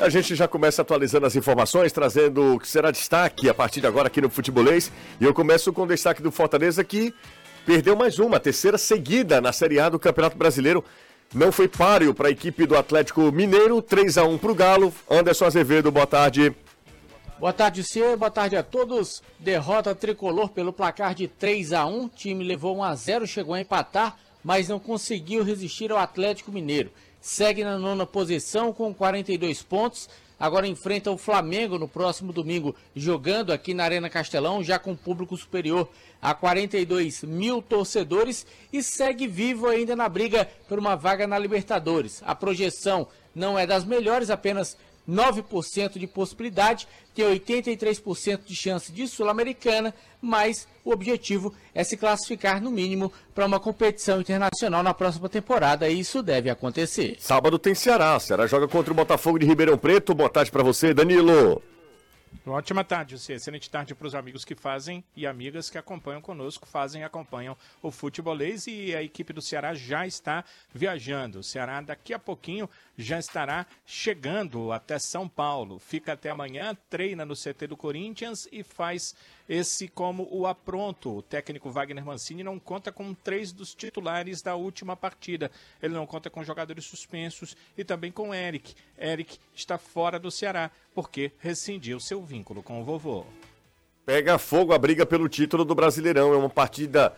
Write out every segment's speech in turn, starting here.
A gente já começa atualizando as informações, trazendo o que será destaque a partir de agora aqui no Futebolês. E eu começo com o destaque do Fortaleza que perdeu mais uma, a terceira seguida na Série A do Campeonato Brasileiro. Não foi páreo para a equipe do Atlético Mineiro, 3 a 1 para o Galo. Anderson Azevedo, boa tarde. Boa tarde, Cê. Boa tarde a todos. Derrota tricolor pelo placar de 3 a 1 O time levou 1 a 0 chegou a empatar, mas não conseguiu resistir ao Atlético Mineiro. Segue na nona posição com 42 pontos agora enfrenta o Flamengo no próximo domingo, jogando aqui na Arena Castelão, já com público superior a 42 mil torcedores e segue vivo ainda na briga por uma vaga na Libertadores. A projeção não é das melhores, apenas 9% de possibilidade, tem 83% de chance de Sul-Americana, mas o objetivo é se classificar no mínimo para uma competição internacional na próxima temporada e isso deve acontecer. Sábado tem Ceará. Ceará joga contra o Botafogo de Ribeirão Preto. Boa tarde para você, Danilo. Ótima tarde, você. Excelente tarde para os amigos que fazem e amigas que acompanham conosco, fazem e acompanham o futebolês e a equipe do Ceará já está viajando. O Ceará daqui a pouquinho já estará chegando até São Paulo. Fica até amanhã, treina no CT do Corinthians e faz esse como o apronto. O técnico Wagner Mancini não conta com três dos titulares da última partida. Ele não conta com jogadores suspensos e também com Eric. Eric está fora do Ceará porque rescindiu seu vínculo com o vovô. Pega fogo a briga pelo título do Brasileirão. É uma partida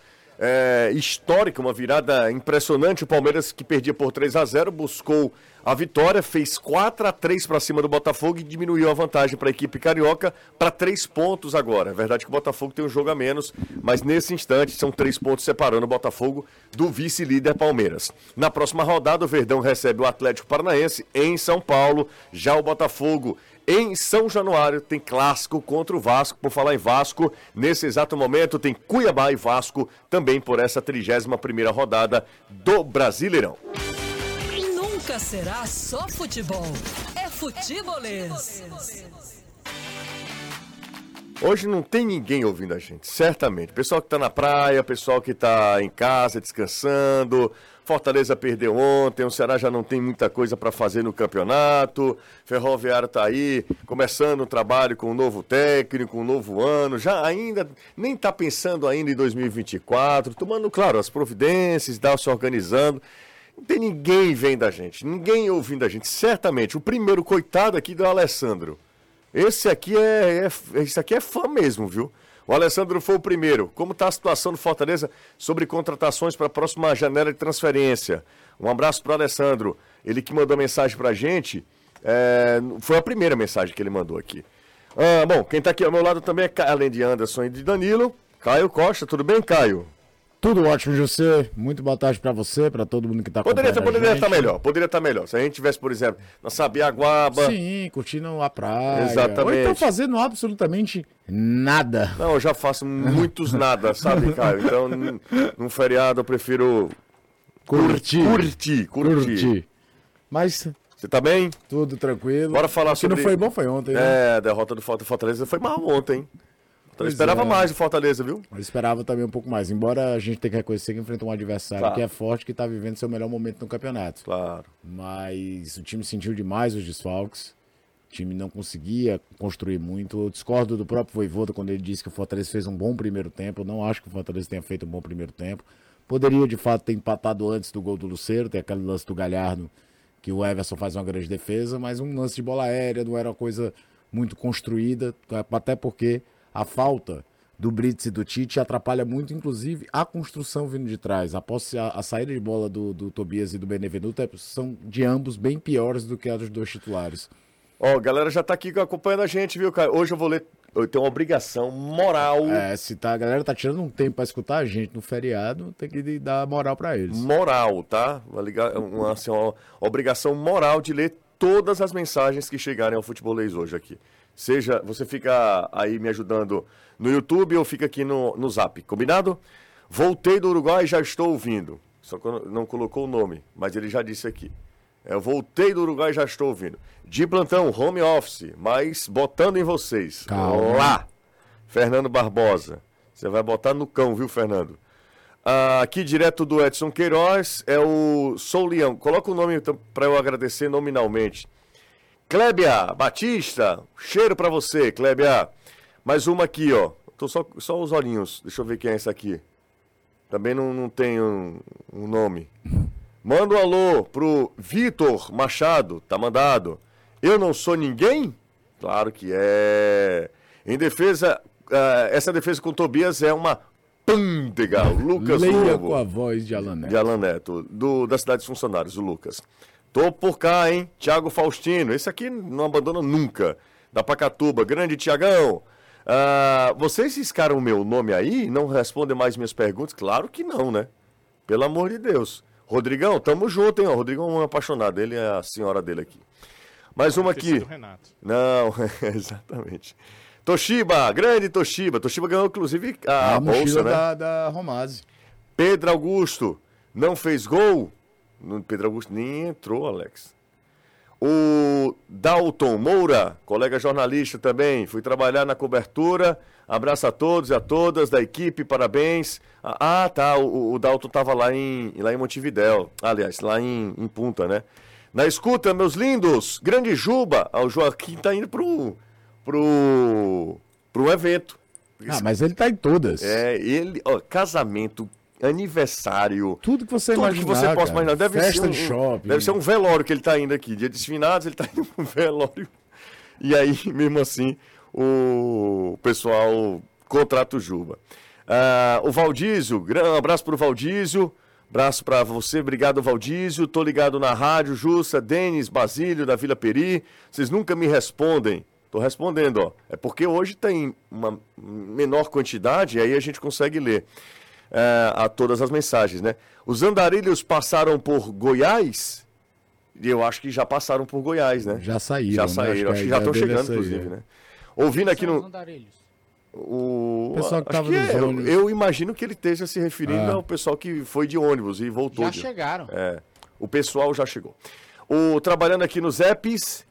é, histórica, uma virada impressionante. O Palmeiras, que perdia por 3 a 0 buscou a vitória, fez 4 a 3 para cima do Botafogo e diminuiu a vantagem para a equipe carioca para 3 pontos agora. É verdade que o Botafogo tem um jogo a menos, mas nesse instante são 3 pontos separando o Botafogo do vice-líder Palmeiras. Na próxima rodada, o Verdão recebe o Atlético Paranaense em São Paulo. Já o Botafogo em São Januário tem clássico contra o Vasco. Por falar em Vasco, nesse exato momento tem Cuiabá e Vasco também por essa 31 primeira rodada do Brasileirão. Nunca será só futebol. É futebolês. Hoje não tem ninguém ouvindo a gente, certamente. Pessoal que está na praia, pessoal que está em casa descansando, Fortaleza perdeu ontem, o Ceará já não tem muita coisa para fazer no campeonato. Ferroviário está aí, começando o trabalho com um novo técnico, um novo ano. Já ainda nem está pensando ainda em 2024, tomando, claro, as providências, dá se organizando. Não tem ninguém vendo a gente, ninguém ouvindo a gente. Certamente, o primeiro coitado aqui do Alessandro. Esse aqui é, é, esse aqui é fã mesmo, viu? O Alessandro foi o primeiro. Como está a situação do Fortaleza sobre contratações para a próxima janela de transferência? Um abraço para o Alessandro. Ele que mandou mensagem para a gente. É, foi a primeira mensagem que ele mandou aqui. Ah, bom, quem está aqui ao meu lado também é, além de Anderson e de Danilo, Caio Costa. Tudo bem, Caio? Tudo ótimo, José. Muito boa tarde para você, para todo mundo que está Poderia estar poderia estar melhor, poderia estar melhor. Se a gente tivesse, por exemplo, na Sabiaguaba. Sim, curtindo a praia. Exatamente. Ou então fazendo absolutamente nada. Não, eu já faço muitos nada, sabe, Caio? Então, num feriado eu prefiro curtir. Curtir, curtir. curtir. Mas você tá bem? Tudo tranquilo. Bora falar sobre. Se não foi bom, foi ontem. Né? É, a derrota do Fortaleza foi mal ontem. Eu esperava é. mais do Fortaleza, viu? Eu esperava também um pouco mais. Embora a gente tenha que reconhecer que enfrenta um adversário claro. que é forte, que está vivendo seu melhor momento no campeonato. Claro. Mas o time sentiu demais os desfalques. O time não conseguia construir muito. Eu discordo do próprio Voivoda quando ele disse que o Fortaleza fez um bom primeiro tempo. Eu não acho que o Fortaleza tenha feito um bom primeiro tempo. Poderia, de fato, ter empatado antes do gol do Luceiro. Tem aquele lance do Galhardo que o Everson faz uma grande defesa. Mas um lance de bola aérea não era uma coisa muito construída. Até porque a falta do Brits e do Tite atrapalha muito, inclusive, a construção vindo de trás. A, a, a saída de bola do, do, Tobias e do Benevenuto é, são de ambos bem piores do que a dos dois titulares. Ó, oh, galera já tá aqui acompanhando a gente, viu, cara? Hoje eu vou ler. Eu tenho uma obrigação moral. É, se tá, a galera tá tirando um tempo para escutar a gente no feriado, tem que dar moral para eles. Moral, tá? Uma, uma, assim, uma obrigação moral de ler todas as mensagens que chegarem ao Futebolês hoje aqui. Seja, você fica aí me ajudando no YouTube ou fica aqui no, no Zap, combinado? Voltei do Uruguai e já estou ouvindo. Só que não colocou o nome, mas ele já disse aqui. Eu voltei do Uruguai e já estou ouvindo. De plantão, home office, mas botando em vocês. Calma. Lá, Fernando Barbosa. Você vai botar no cão, viu, Fernando? Ah, aqui direto do Edson Queiroz é o Sou Leão. Coloca o nome então, para eu agradecer nominalmente. Clébia Batista, cheiro pra você, Clébia. Mais uma aqui, ó. Tô só, só os olhinhos. Deixa eu ver quem é essa aqui. Também não, não tem um, um nome. Manda um alô pro Vitor Machado, tá mandado. Eu não sou ninguém? Claro que é. Em defesa, ah, essa defesa com Tobias é uma pândega. O Lucas Leia Lobo com a voz de Alan Neto. de Alan Neto, do, da cidade dos funcionários, o Lucas. Tô por cá, hein? Tiago Faustino. Esse aqui não abandona nunca. Da Pacatuba. Grande Tiagão. Ah, vocês riscaram o meu nome aí? Não respondem mais minhas perguntas? Claro que não, né? Pelo amor de Deus. Rodrigão, tamo junto, hein? O Rodrigão é um apaixonado. Ele é a senhora dele aqui. Mais uma aqui. Renato. Não, exatamente. Toshiba, grande Toshiba. Toshiba ganhou, inclusive, a, a bolsa, né? da, da Romase. Pedro Augusto não fez gol? No Pedro Augusto nem entrou, Alex. O Dalton Moura, colega jornalista também, fui trabalhar na cobertura. Abraço a todos e a todas da equipe, parabéns. Ah, ah, tá, o, o Dalton estava lá em, lá em Montevidéu, aliás, lá em, em Punta, né? Na escuta, meus lindos, grande Juba, Ah, o Joaquim tá indo pro, pro, pro evento. Ah, mas ele tá em todas. É, ele, ó, casamento, aniversário, Tudo que você tudo imaginar, que você possa imaginar. Deve Festa ser um, de shopping. Deve ser um velório que ele tá indo aqui. Dia de finados, ele tá indo pro velório. E aí, mesmo assim, o pessoal contrata o Juba. Ah, o Valdísio, um abraço pro Valdísio. Abraço para você, obrigado Valdísio. Tô ligado na rádio, Jussa, Denis, Basílio, da Vila Peri. Vocês nunca me respondem. Tô respondendo, ó. É porque hoje tem uma menor quantidade, e aí a gente consegue ler a todas as mensagens, né? Os andarilhos passaram por Goiás? E eu acho que já passaram por Goiás, né? Já saíram. Já né? saíram, acho que a já estão é chegando, sair, inclusive, é. né? Ouvindo aqui no. O Pessoal que acho tava que nos é, eu, eu imagino que ele esteja se referindo Ah. ao pessoal que foi de ônibus e voltou. Já de- chegaram. É, o pessoal já chegou. O, trabalhando aqui nos apps,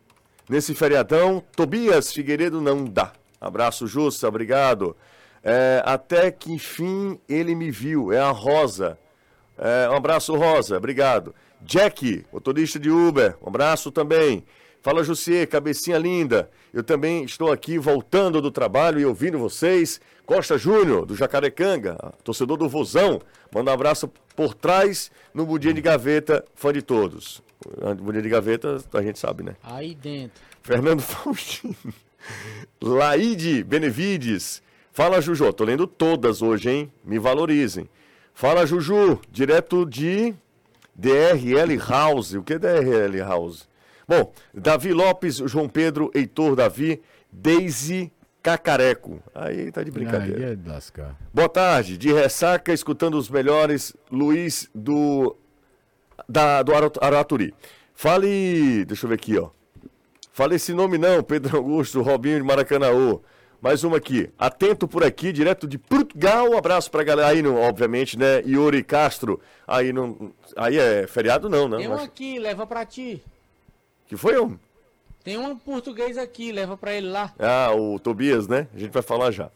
nesse feriadão, Tobias Figueiredo não dá. Abraço, Justa, obrigado. É, até que enfim ele me viu, é a Rosa. É, um abraço, Rosa, obrigado. Jack, motorista de Uber, um abraço também. Fala, Jussier, cabecinha linda. Eu também estou aqui voltando do trabalho e ouvindo vocês. Costa Júnior, do Jacarecanga, torcedor do Vozão. Manda um abraço por trás no Budinha de Gaveta, fã de todos. Budinha de Gaveta, a gente sabe, né? Aí dentro. Fernando Faustino. Laide Benevides. Fala, Juju. Tô lendo todas hoje, hein? Me valorizem. Fala, Juju. Direto de DRL House. O que é DRL House? Bom, Davi Lopes, João Pedro, Heitor Davi, Deise Cacareco. Aí tá de brincadeira. Aí é lascar. Boa tarde, de ressaca, escutando os melhores, Luiz do da, do Ara- Araturi. Fale, deixa eu ver aqui, ó. Fale esse nome não, Pedro Augusto, Robinho de Maracanaú. Mais uma aqui. Atento por aqui, direto de Portugal. Um abraço pra galera aí, obviamente, né? Yuri Castro. Aí não. Aí é feriado não, né? Tem um Mas- aqui, leva pra ti. Que foi um? Tem um português aqui, leva pra ele lá. Ah, o Tobias, né? A gente vai falar já.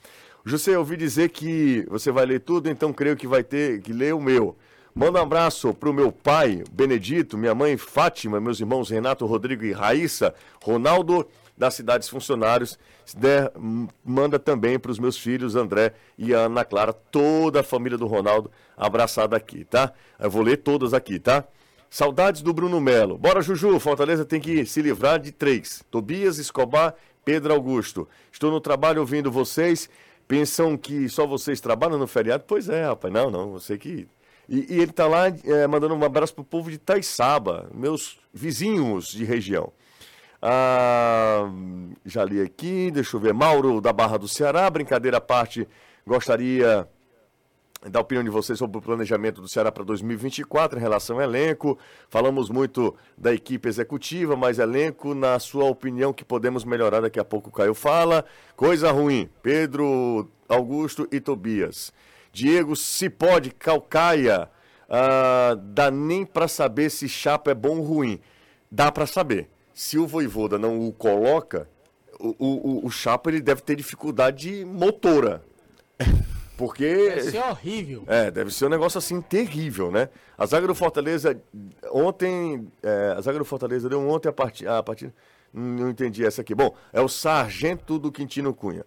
José, eu ouvi dizer que você vai ler tudo, então creio que vai ter que ler o meu. Manda um abraço pro meu pai, Benedito, minha mãe Fátima, meus irmãos Renato, Rodrigo e Raíssa, Ronaldo das cidades funcionários. Der, m- manda também para os meus filhos, André e Ana Clara, toda a família do Ronaldo abraçada aqui, tá? Eu vou ler todas aqui, tá? Saudades do Bruno Melo. Bora, Juju. Fortaleza tem que se livrar de três: Tobias, Escobar, Pedro Augusto. Estou no trabalho ouvindo vocês. Pensam que só vocês trabalham no feriado? Pois é, rapaz. Não, não. Você que. E, e ele tá lá eh, mandando um abraço pro povo de Taiçaba, meus vizinhos de região. Ah, já li aqui, deixa eu ver. Mauro da Barra do Ceará, brincadeira à parte, gostaria da opinião de vocês sobre o planejamento do Ceará para 2024 em relação ao elenco. Falamos muito da equipe executiva, mas elenco, na sua opinião, que podemos melhorar, daqui a pouco o Caio fala. Coisa ruim, Pedro, Augusto e Tobias. Diego, se pode, Calcaia, ah, dá nem para saber se Chapa é bom ou ruim. Dá para saber. Se o Voivoda não o coloca, o, o, o- Chapa ele deve ter dificuldade motora. Porque. Deve ser horrível. É, deve ser um negócio assim terrível, né? A zaga do Fortaleza ontem, é, a zaga do Fortaleza deu ontem a partida, a partida Não entendi essa aqui. Bom, é o Sargento do Quintino Cunha.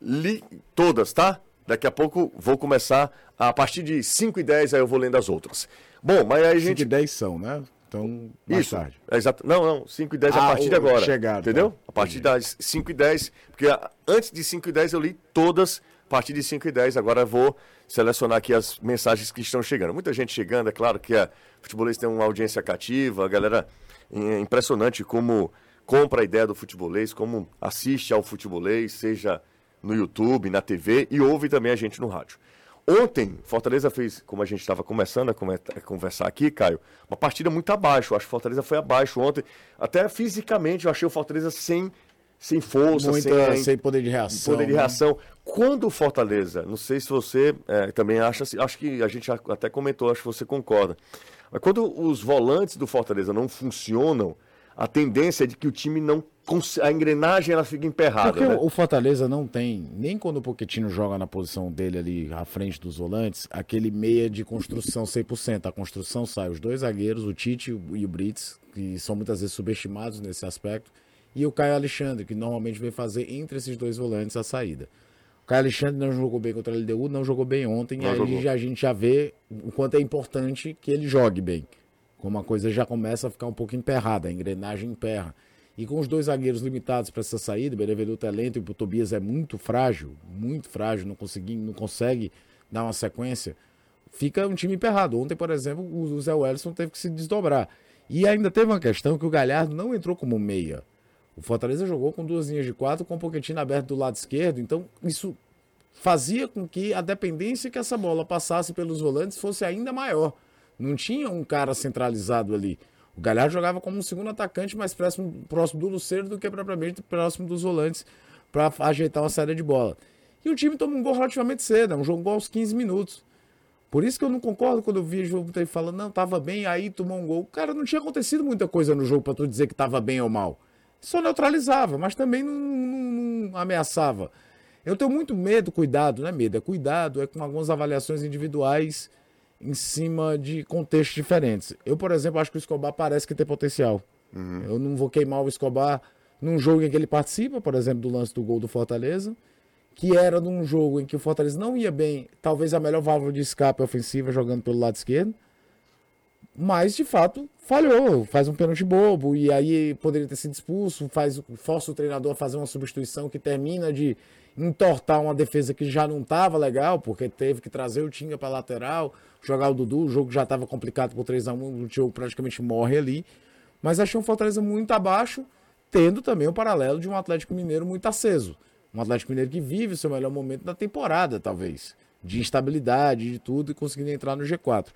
Li todas, tá? Daqui a pouco vou começar a partir de 5 e 10, aí eu vou lendo as outras. Bom, mas aí a 5 gente. e 10 são, né? Então, mais Isso, tarde. é exato. Não, não, 5 e 10 a Ah, partir de agora. chegada, entendeu? tá. A partir das 5 e 10, porque a- antes de 5 e 10 eu li todas, a partir de 5 e 10, agora eu vou selecionar aqui as mensagens que estão chegando. Muita gente chegando, é claro que a futebolista tem uma audiência cativa, a galera é impressionante como compra a ideia do futebolês, como assiste ao futebolês, seja no YouTube, na TV e ouve também a gente no rádio. Ontem, Fortaleza fez, como a gente estava começando a conversar aqui, Caio, uma partida muito abaixo. Acho que Fortaleza foi abaixo ontem. Até fisicamente eu achei o Fortaleza sem, sem força, Muita, sem, sem poder de reação. poder de né? reação. Quando o Fortaleza, não sei se você eh, também acha, assim, acho que a gente até comentou, acho que você concorda. Mas quando os volantes do Fortaleza não funcionam, a tendência é de que o time não. A engrenagem ela fica emperrada. Porque né? o Fortaleza não tem, nem quando o Pochettino joga na posição dele ali à frente dos volantes, aquele meia de construção 100%. A construção sai os dois zagueiros, o Tite e o Brits, que são muitas vezes subestimados nesse aspecto, e o Caio Alexandre, que normalmente vem fazer entre esses dois volantes a saída. O Caio Alexandre não jogou bem contra a LDU, não jogou bem ontem, Não e aí jogou. a gente já vê o quanto é importante que ele jogue bem. Como a coisa já começa a ficar um pouco emperrada, a engrenagem emperra. E com os dois zagueiros limitados para essa saída, o Benevenuto é lento e o Tobias é muito frágil, muito frágil, não, consegui, não consegue dar uma sequência, fica um time emperrado. Ontem, por exemplo, o Zé Wellison teve que se desdobrar. E ainda teve uma questão que o Galhardo não entrou como meia. O Fortaleza jogou com duas linhas de quatro, com um Pochettino aberto do lado esquerdo, então isso fazia com que a dependência que essa bola passasse pelos volantes fosse ainda maior. Não tinha um cara centralizado ali. O Galhardo jogava como um segundo atacante mais próximo, próximo do Luceiro do que propriamente próximo dos volantes para ajeitar uma saída de bola. E o time toma um gol relativamente cedo, é um jogo aos 15 minutos. Por isso que eu não concordo quando eu vi o jogo ele falando, não, tava bem, aí tomou um gol. Cara, não tinha acontecido muita coisa no jogo para tu dizer que tava bem ou mal. Só neutralizava, mas também não, não- não ameaçava. Eu tenho muito medo, cuidado, não é medo, é cuidado, é com algumas avaliações individuais em cima de contextos diferentes. Eu, por exemplo, acho que o Escobar parece que tem potencial. Eu não vou queimar o Escobar num jogo em que ele participa, por exemplo, do lance do gol do Fortaleza, que era num jogo em que o Fortaleza não ia bem, talvez a melhor válvula de escape ofensiva jogando pelo lado esquerdo, mas de fato falhou, faz um pênalti bobo e aí poderia ter sido expulso, faz, força o treinador a fazer uma substituição que termina de entortar uma defesa que já não estava legal, porque teve que trazer o Tinga para lateral, jogar o Dudu, o jogo já estava complicado por 3 a 1 o jogo praticamente morre ali. Mas achei um Fortaleza muito abaixo, tendo também o paralelo de um Atlético Mineiro muito aceso. Um Atlético Mineiro que vive o seu melhor momento da temporada, talvez. De instabilidade, de tudo, e conseguindo entrar no G4.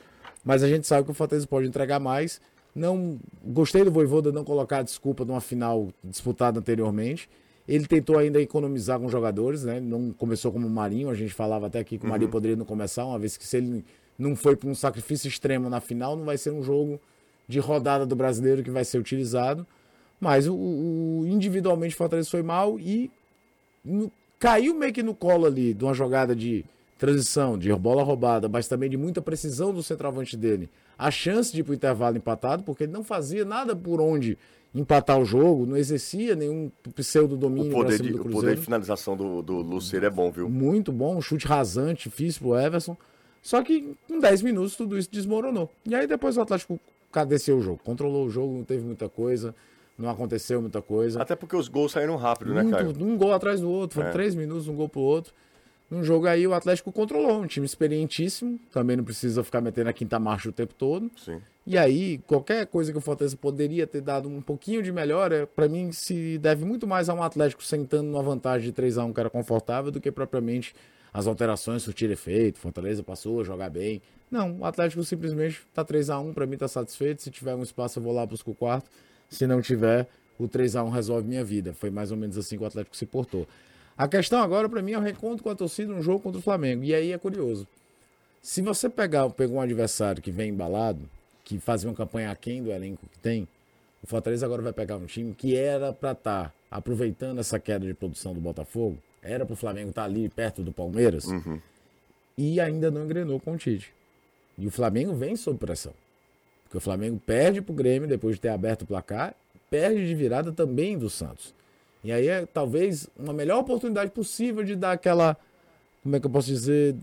Mas a gente sabe que o Fortaleza pode entregar mais. Não Gostei do Voivoda não colocar a desculpa de uma final disputada anteriormente. Ele tentou ainda economizar com jogadores, né? Não começou como o Marinho, a gente falava até aqui que o Marinho poderia não começar, uma vez que se ele não foi para um sacrifício extremo na final, não vai ser um jogo de rodada do brasileiro que vai ser utilizado. Mas o, o- individualmente o Fortaleza foi mal e no- caiu meio que no colo ali de uma jogada de transição, de bola roubada, mas também de muita precisão do centroavante dele. A chance de ir para o intervalo empatado, porque ele não fazia nada por onde empatar o jogo, não exercia nenhum pseudo O poder, de, do o poder de finalização do, do Luceiro é bom, viu? muito bom, um chute rasante, difícil pro Everson. Só que com 10 minutos tudo isso desmoronou. E aí depois o Atlético cadeceu o jogo, controlou o jogo, não teve muita coisa, não aconteceu muita coisa. Até porque os gols saíram rápido, né? Muito, um gol atrás do outro, foram É. três minutos, um gol pro outro. Num jogo aí o Atlético controlou, um time experientíssimo, também não precisa ficar metendo a quinta marcha o tempo todo. Sim. E aí, qualquer coisa que o Fortaleza poderia ter dado um pouquinho de melhora, para mim se deve muito mais a um Atlético sentando numa vantagem de 3 a 1 que era confortável do que propriamente as alterações surtir efeito. Fortaleza passou a jogar bem. Não, o Atlético simplesmente tá 3 a 1 para mim tá satisfeito. Se tiver um espaço eu vou lá buscar o quarto. Se não tiver, o 3 a 1 resolve minha vida. Foi mais ou menos assim que o Atlético se portou. A questão agora para mim é o recontro com a torcida num jogo contra o Flamengo. E aí é curioso. Se você pegar, pegou um adversário que vem embalado, que fazia uma campanha aquém do elenco que tem, o Fortaleza agora vai pegar um time que era para estar aproveitando essa queda de produção do Botafogo, era para o Flamengo estar ali perto do Palmeiras, e ainda não engrenou com o Tite. E o Flamengo vem sob pressão. Porque o Flamengo perde para o Grêmio depois de ter aberto o placar, perde de virada também do Santos. E aí é talvez uma melhor oportunidade possível de dar aquela, como é que eu posso dizer,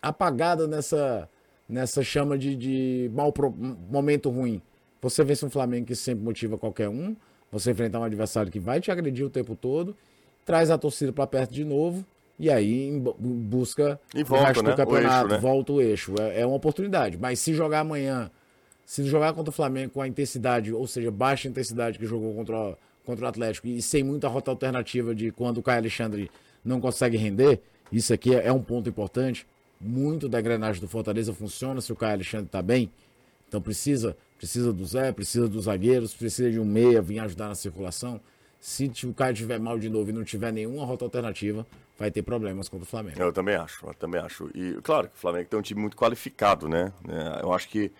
apagada nessa, nessa chama de, de mau pro, momento ruim. Você vence um Flamengo que sempre motiva qualquer um, você enfrentar um adversário que vai te agredir o tempo todo, traz a torcida para perto de novo e aí busca e volta, o né? do campeonato, o eixo, né? volta o eixo. É, é uma oportunidade. Mas se jogar amanhã, se jogar contra o Flamengo com a intensidade, ou seja, baixa intensidade que jogou contra contra o Atlético e sem muita rota alternativa de quando o Caio Alexandre não consegue render, isso aqui é, um ponto importante. Muito da engrenagem do Fortaleza funciona se o Caio Alexandre está bem. Então precisa, precisa do Zé, precisa dos zagueiros, precisa de um meia vir ajudar na circulação. Se o Caio estiver mal de novo e não tiver nenhuma rota alternativa, vai ter problemas contra o Flamengo. Eu também acho, eu também acho. E claro que o Flamengo tem um time muito qualificado, né? É, eu acho que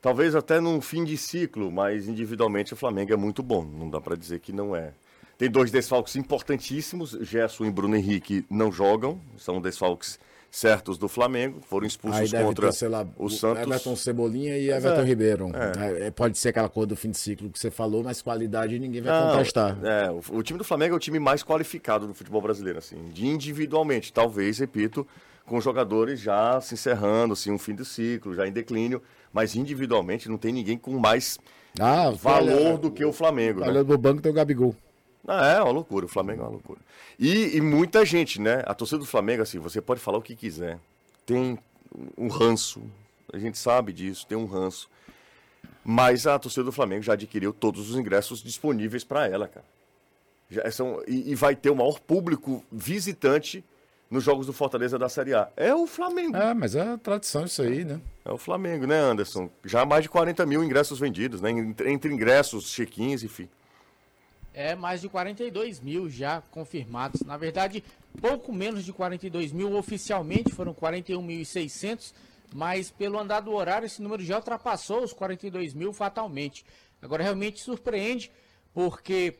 Talvez até num fim de ciclo, mas individualmente o Flamengo é muito bom. Não dá para dizer que não é. Tem dois desfalques importantíssimos. Gerson e Bruno Henrique não jogam, são desfalques certos do Flamengo, foram expulsos Aí contra ter, lá, o Santos. Everton Cebolinha e Everton é, Ribeiro. É. é. Pode ser aquela coisa do fim de ciclo que você falou, mas qualidade ninguém vai não, contestar. É, o, o, time do Flamengo é o time mais qualificado do futebol brasileiro, assim, de individualmente. Talvez, repito, com jogadores já se encerrando, assim, um fim de ciclo, já em declínio mas individualmente não tem ninguém com mais ah, valor olha, do que o Flamengo. Olha, né? no banco tem o Gabigol. Ah, é uma loucura, o Flamengo é uma loucura. E, e, muita gente, né? A torcida do Flamengo, assim, você pode falar o que quiser. Tem um ranço, a gente sabe disso, tem um ranço. Mas a torcida do Flamengo já adquiriu todos os ingressos disponíveis para ela, cara. Já são, e, e vai ter o maior público visitante nos jogos do Fortaleza da Série A. É o Flamengo. É, mas é tradição isso aí, né? É o Flamengo, né, Anderson? Já mais de 40 mil ingressos vendidos, né? Entre ingressos, check-ins, enfim. É, mais de 42 mil já confirmados. Na verdade, pouco menos de 42 mil oficialmente, foram 41.600, mas pelo andar do horário esse número já ultrapassou os 42 mil fatalmente. Agora, realmente surpreende, porque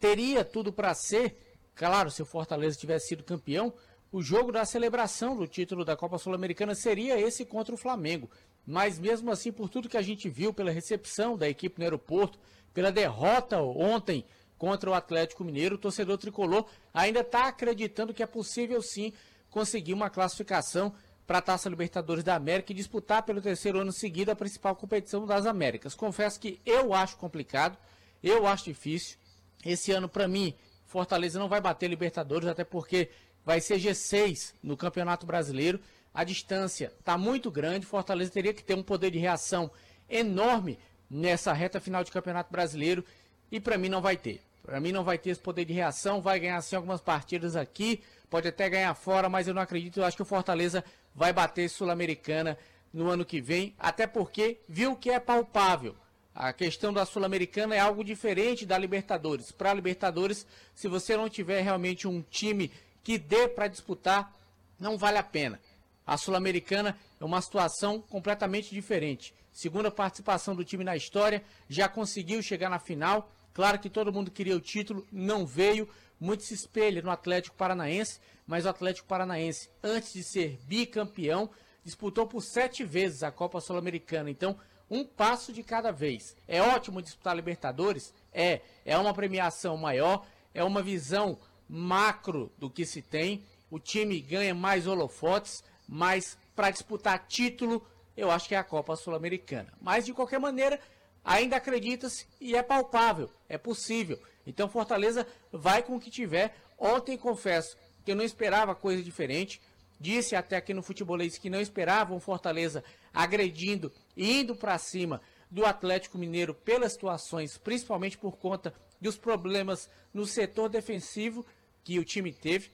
teria tudo para ser, claro, se o Fortaleza tivesse sido campeão, o jogo da celebração do título da Copa Sul-Americana seria esse contra o Flamengo. Mas mesmo assim, por tudo que a gente viu, pela recepção da equipe no aeroporto, pela derrota ontem contra o Atlético Mineiro, o torcedor tricolor ainda está acreditando que é possível sim conseguir uma classificação para a Taça Libertadores da América e disputar pelo terceiro ano seguido a principal competição das Américas. Confesso que eu acho complicado, eu acho difícil. Esse ano, para mim, Fortaleza não vai bater Libertadores, até porque vai ser G6 no Campeonato Brasileiro. A distância está muito grande. Fortaleza teria que ter um poder de reação enorme nessa reta final de Campeonato Brasileiro. E para mim não vai ter. Para mim não vai ter esse poder de reação. Vai ganhar sim algumas partidas aqui. Pode até ganhar fora, mas eu não acredito. Eu acho que o Fortaleza vai bater Sul-Americana no ano que vem. Até porque viu que é palpável. A questão da Sul-Americana é algo diferente da Libertadores. Para a Libertadores, se você não tiver realmente um time que dê para disputar, não vale a pena. A Sul-Americana é uma situação completamente diferente. Segunda participação do time na história, já conseguiu chegar na final. Claro que todo mundo queria o título, não veio. Muito se espelha no Atlético Paranaense, mas o Atlético Paranaense, antes de ser bicampeão, disputou por sete vezes a Copa Sul-Americana. Então, um passo de cada vez. É ótimo disputar Libertadores? É. É uma premiação maior, é uma visão macro do que se tem. O time ganha mais holofotes, mas para disputar título, eu acho que é a Copa Sul-Americana. Mas de qualquer maneira, ainda acredita-se e é palpável, é possível. Então Fortaleza vai com o que tiver. Ontem confesso que eu não esperava coisa diferente. Disse até aqui no futebolês que não esperavam Fortaleza agredindo indo para cima do Atlético Mineiro pelas situações, principalmente por conta dos problemas no setor defensivo que o time teve.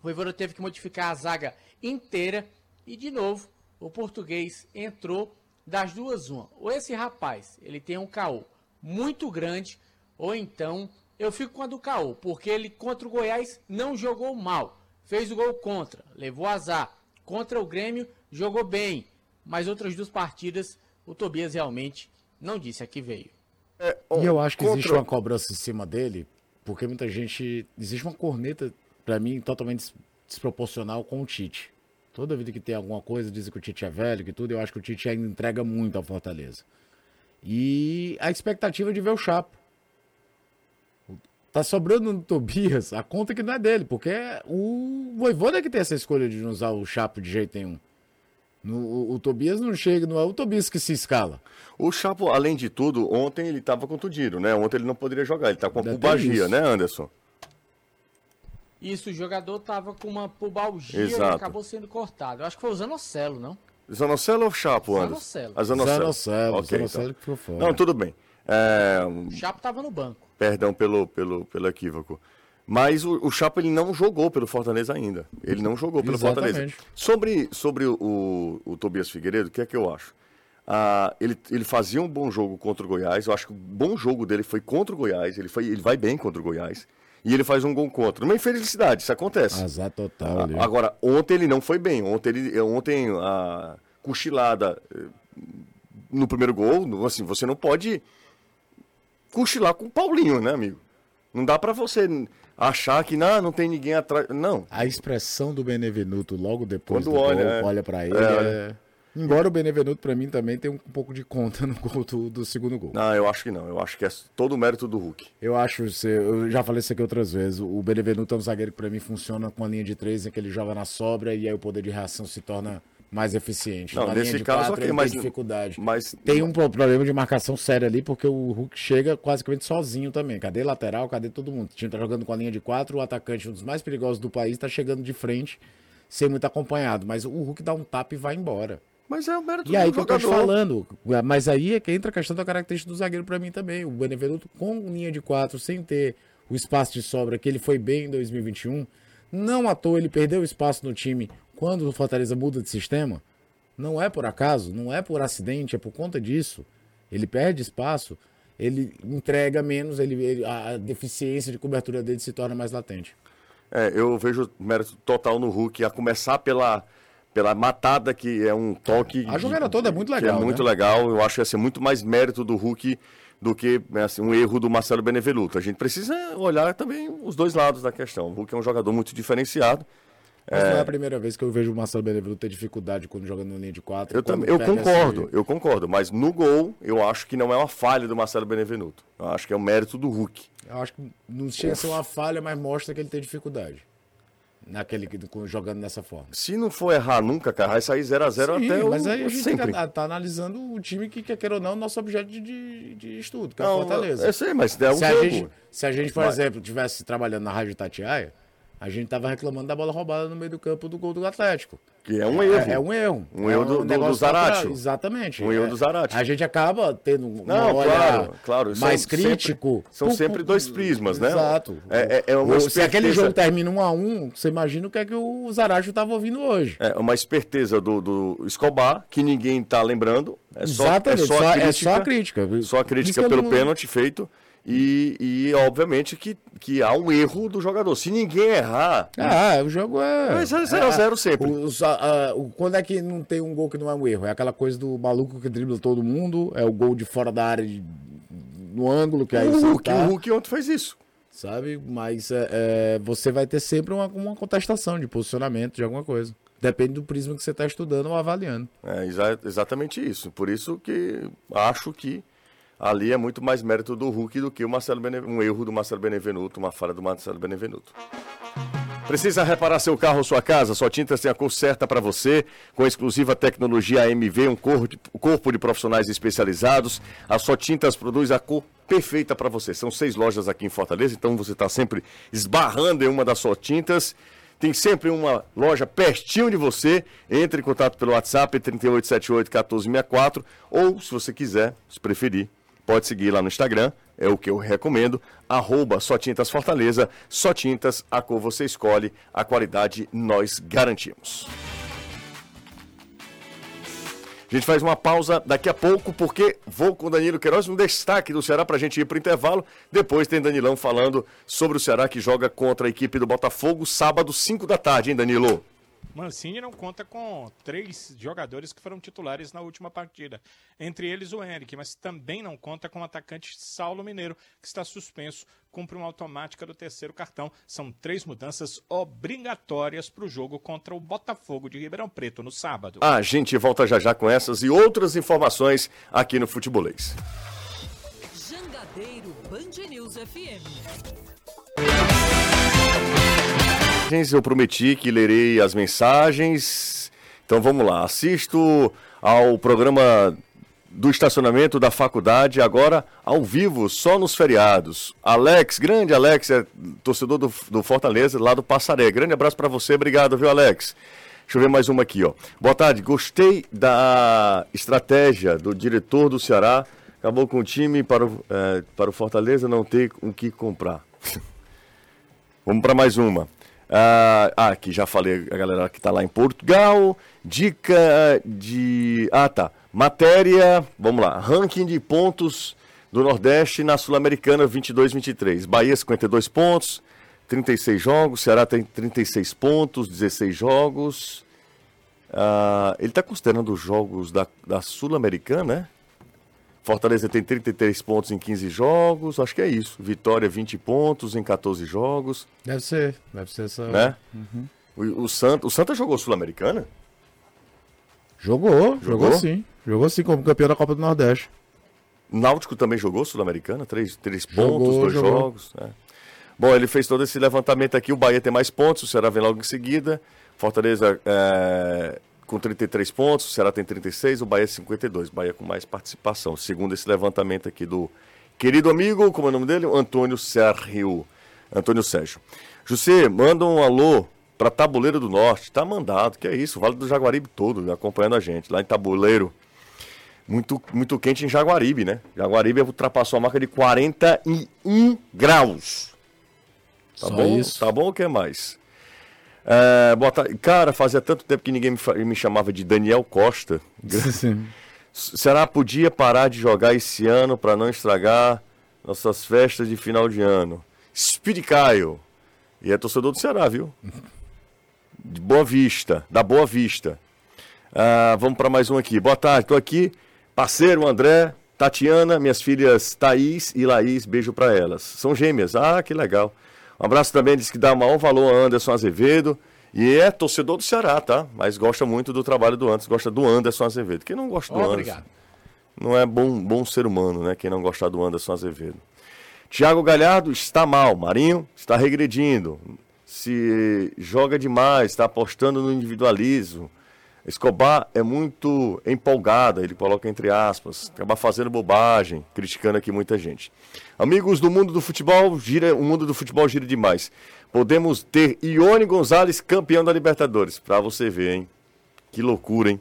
O Voivoda teve que modificar a zaga inteira e de novo o português entrou das duas uma. Ou esse rapaz, ele tem um caô muito grande, ou então eu fico com a do caô, porque ele contra o Goiás não jogou mal, fez o gol contra, levou azar. Contra o Grêmio jogou bem, mas outras duas partidas o Tobias realmente não disse a que veio. É, e eu acho que contra... existe uma cobrança em cima dele, porque muita gente. Existe uma corneta, para mim, totalmente desproporcional com o Tite. Toda vida que tem alguma coisa, dizem que o Tite é velho, que tudo, eu acho que o Tite ainda entrega muito ao Fortaleza. E a expectativa de ver o Chapo. Tá sobrando no Tobias a conta que não é dele, porque o Voivoda que tem essa escolha de não usar o Chapo de jeito nenhum. No, o, o, Tobias não chega, não é o Tobias que se escala. O Chapo, além de tudo, ontem ele estava contundido, né? Ontem ele não poderia jogar, ele tá com a pubalgia, né, Anderson? Isso, o jogador tava com uma pubalgia Exato. e acabou sendo cortado. Eu acho que foi o Zanocelo, não? Zanocelo ou Chapo, Anderson? Zanocelo. A Zanocelo. Zanocelo, okay, Zanocelo então. que foi fora. Não, tudo bem. É... O Chapo tava no banco. Perdão pelo, pelo, pelo equívoco. Mas o, o Chapo ele não jogou pelo Fortaleza ainda. Ele não jogou pelo Exatamente. Fortaleza. Sobre, sobre o, o, o Tobias Figueiredo, o que é que eu acho? Ah, ele, ele fazia um bom jogo contra o Goiás. Eu acho que o bom jogo dele foi contra o Goiás. Ele, foi, ele vai bem contra o Goiás. E ele faz um gol contra. Uma infelicidade, isso acontece. Azar total. Ah, agora, ontem ele não foi bem. Ontem, ele, ontem a cochilada eh, no primeiro gol, assim, você não pode cochilar com o Paulinho, né, amigo? Não dá para você achar que não, não tem ninguém atrás. Não. A expressão do Benevenuto logo depois Quando do olha, gol, é... olha para ele. É... É... Embora o Benevenuto, para mim, também tem um pouco de conta no gol do, do, segundo gol. Não, eu acho que não. Eu acho que é todo o mérito do Hulk. Eu acho, eu já falei isso aqui outras vezes. O Benevenuto é um zagueiro que, para mim, funciona com a linha de três, em que ele joga na sobra e aí o poder de reação se torna mais eficiente. Não, na nesse caso, quatro, okay, mas, tem dificuldade. Mas... Tem um problema de marcação sério ali, porque o Hulk chega quase que sozinho também. Cadê lateral? Cadê todo mundo? O time tá jogando com a linha de quatro, o atacante, um dos mais perigosos do país, tá chegando de frente, sem muito acompanhado. Mas o Hulk dá um tapa e vai embora. Mas é o mérito e aí que eu tô te falando. Mas aí é que entra a questão da característica do zagueiro para mim também. O Benevenuto com linha de quatro, sem ter o espaço de sobra que ele foi bem em 2021, não à toa ele perdeu espaço no time quando o Fortaleza muda de sistema. Não é por acaso, não é por acidente, é por conta disso. Ele perde espaço, ele entrega menos, ele, ele a deficiência de cobertura dele se torna mais latente. É, eu vejo mérito total no Hulk, a começar pela pela matada, que é um toque. A jogada toda é muito legal. é muito né? legal. Eu acho que ia ser muito mais mérito do Hulk do que assim, um erro do Marcelo Benevenuto. A gente precisa olhar também os dois lados da questão. O Hulk é um jogador muito diferenciado. Mas é... não é a primeira vez que eu vejo o Marcelo Benevenuto ter dificuldade quando joga no linha de quatro. Eu, também, eu concordo, esse... eu concordo. Mas no gol, eu acho que não é uma falha do Marcelo Benevenuto. Eu acho que é um mérito do Hulk. Eu acho que não chega a ser uma falha, mas mostra que ele tem dificuldade naquele jogando dessa forma. Se não for errar nunca, cara, vai sair 0x0 até o. Mas aí a gente sempre. tá, tá analisando o time que, quer queira ou não, nosso objeto de, de estudo, que é a Fortaleza. Eu sei, mas é um se jogo. A gente, se a gente, por mas... exemplo, tivesse trabalhando na Rádio Tatiaia, a gente tava reclamando da bola roubada no meio do campo do gol do Atlético. Que é um erro. É, é um erro. Um erro do, um do, do Zarate. Exatamente. Um erro do Zarate. A gente acaba tendo um Não, claro, claro. mais são crítico. Sempre, são sempre dois prismas, né? Exato. É, é, é uma Se aquele jogo termina um a um, você imagina o que é que o Zarate estava ouvindo hoje. É uma esperteza do, do Escobar, que ninguém está lembrando. É só, Exatamente. É só, a crítica, é só a crítica. Só a crítica pelo não... pênalti feito. E, e obviamente que, que há um erro do jogador. Se ninguém errar. Ah, o jogo é. 0x0 é, sempre. Os, a, a, o, quando é que não tem um gol que não é um erro? É aquela coisa do maluco que dribla todo mundo, é o gol de fora da área de, no ângulo, que aí o Hulk, tá, o Hulk ontem fez isso. Sabe? Mas é, é, você vai ter sempre uma, uma contestação de posicionamento, de alguma coisa. Depende do prisma que você está estudando ou avaliando. É exa exatamente isso. Por isso que acho que ali é muito mais mérito do Hulk do que o Marcelo um erro do Marcelo Benevenuto, uma falha do Marcelo Benevenuto. Precisa reparar seu carro ou sua casa? Sua Tintas tem a cor certa para você, com a exclusiva tecnologia AMV, um corpo de profissionais especializados. A Só Tintas produz a cor perfeita para você. São seis lojas aqui em Fortaleza, então você está sempre esbarrando em uma das Só Tintas. Tem sempre uma loja pertinho de você. Entre em contato pelo WhatsApp 3878 1464 ou, se você quiser, se preferir, Pode seguir lá no Instagram, é o que eu recomendo, arroba Só Tintas Fortaleza, Só Tintas, a cor você escolhe, a qualidade nós garantimos. A gente faz uma pausa daqui a pouco, porque vou com Danilo Queiroz, um destaque do Ceará para a gente ir para o intervalo. Depois tem Danilão falando sobre o Ceará que joga contra a equipe do Botafogo, sábado, 5 da tarde, hein, Danilo? Mancini não conta com três jogadores que foram titulares na última partida, entre eles o Henrique, mas também não conta com o atacante Saulo Mineiro, que está suspenso, cumpre uma automática do terceiro cartão. São três mudanças obrigatórias para o jogo contra o Botafogo de Ribeirão Preto no sábado. A gente volta já já com essas e outras informações aqui no Futebolês. Band News FM. Eu prometi que lerei as mensagens. Então vamos lá. Assisto ao programa do estacionamento da faculdade, agora ao vivo, só nos feriados. Alex, grande Alex, é torcedor do, do Fortaleza, lá do Passaré. Grande abraço para você, obrigado, viu, Alex? Deixa eu ver mais uma aqui, ó. Boa tarde, gostei da estratégia do diretor do Ceará. Acabou com o time para o, é, para o Fortaleza não ter o que comprar. Vamos para mais uma. Ah, ah, aqui já falei, a galera que está lá em Portugal. Dica de. Ah, tá. Matéria, vamos lá. Ranking de pontos do Nordeste na Sul-Americana 22-23. Bahia 52 pontos, 36 jogos. Ceará tem 36 pontos, 16 jogos. Ah, ele está considerando os jogos da, da Sul-Americana, né? Fortaleza tem 33 pontos em 15 jogos, acho que é isso. Vitória 20 pontos em 14 jogos. Deve ser, deve ser essa. Né? Uhum. O, o, Santa, o Santa jogou Sul-Americana? Jogou, jogou, jogou sim. Jogou sim como campeão da Copa do Nordeste. Náutico também jogou Sul-Americana? Três, três jogou, pontos, dois jogou. jogos. Né? Bom, ele fez todo esse levantamento aqui. O Bahia tem mais pontos, o Ceará vem logo em seguida. Fortaleza é, com 33 pontos, o Ceará tem 36, o Bahia 52. Bahia com mais participação, segundo esse levantamento aqui do querido amigo, como é o nome dele? Antônio Sérgio. Antônio Sérgio. José, manda um alô para Tabuleiro do Norte. Tá mandado, que é isso, Vale do Jaguaribe todo, acompanhando a gente. Lá em Tabuleiro, muito, muito quente em Jaguaribe, né? Jaguaribe ultrapassou a marca de 41 graus. Tá Só bom? Isso. Tá bom o que mais? É, boa tarde. Cara, fazia tanto tempo que ninguém me, me chamava de Daniel Costa. Sim. Será podia parar de jogar esse ano para não estragar nossas festas de final de ano? Speed Caio. E é torcedor do Ceará, viu? De Boa Vista, da Boa Vista. Ah, vamos para mais um aqui. Boa tarde, estou aqui Parceiro André, Tatiana, minhas filhas Thaís e Laís, beijo para elas. São gêmeas, ah, que legal. Um abraço também, diz que dá maior valor a Anderson Azevedo. E é torcedor do Ceará, tá? Mas gosta muito do trabalho do Anderson, gosta do Anderson Azevedo. Quem não gosta do Obrigado. Anderson? Não é bom, bom ser humano, né? Quem não gosta do Anderson Azevedo. Tiago Galhardo está mal, Marinho está regredindo. Se joga demais, está apostando no individualismo. Escobar é muito empolgada, ele coloca entre aspas, acaba fazendo bobagem, criticando aqui muita gente. Amigos do mundo do futebol, gira, o mundo do futebol gira demais. Podemos ter Ione Gonzalez campeão da Libertadores, para você ver, hein? Que loucura, hein?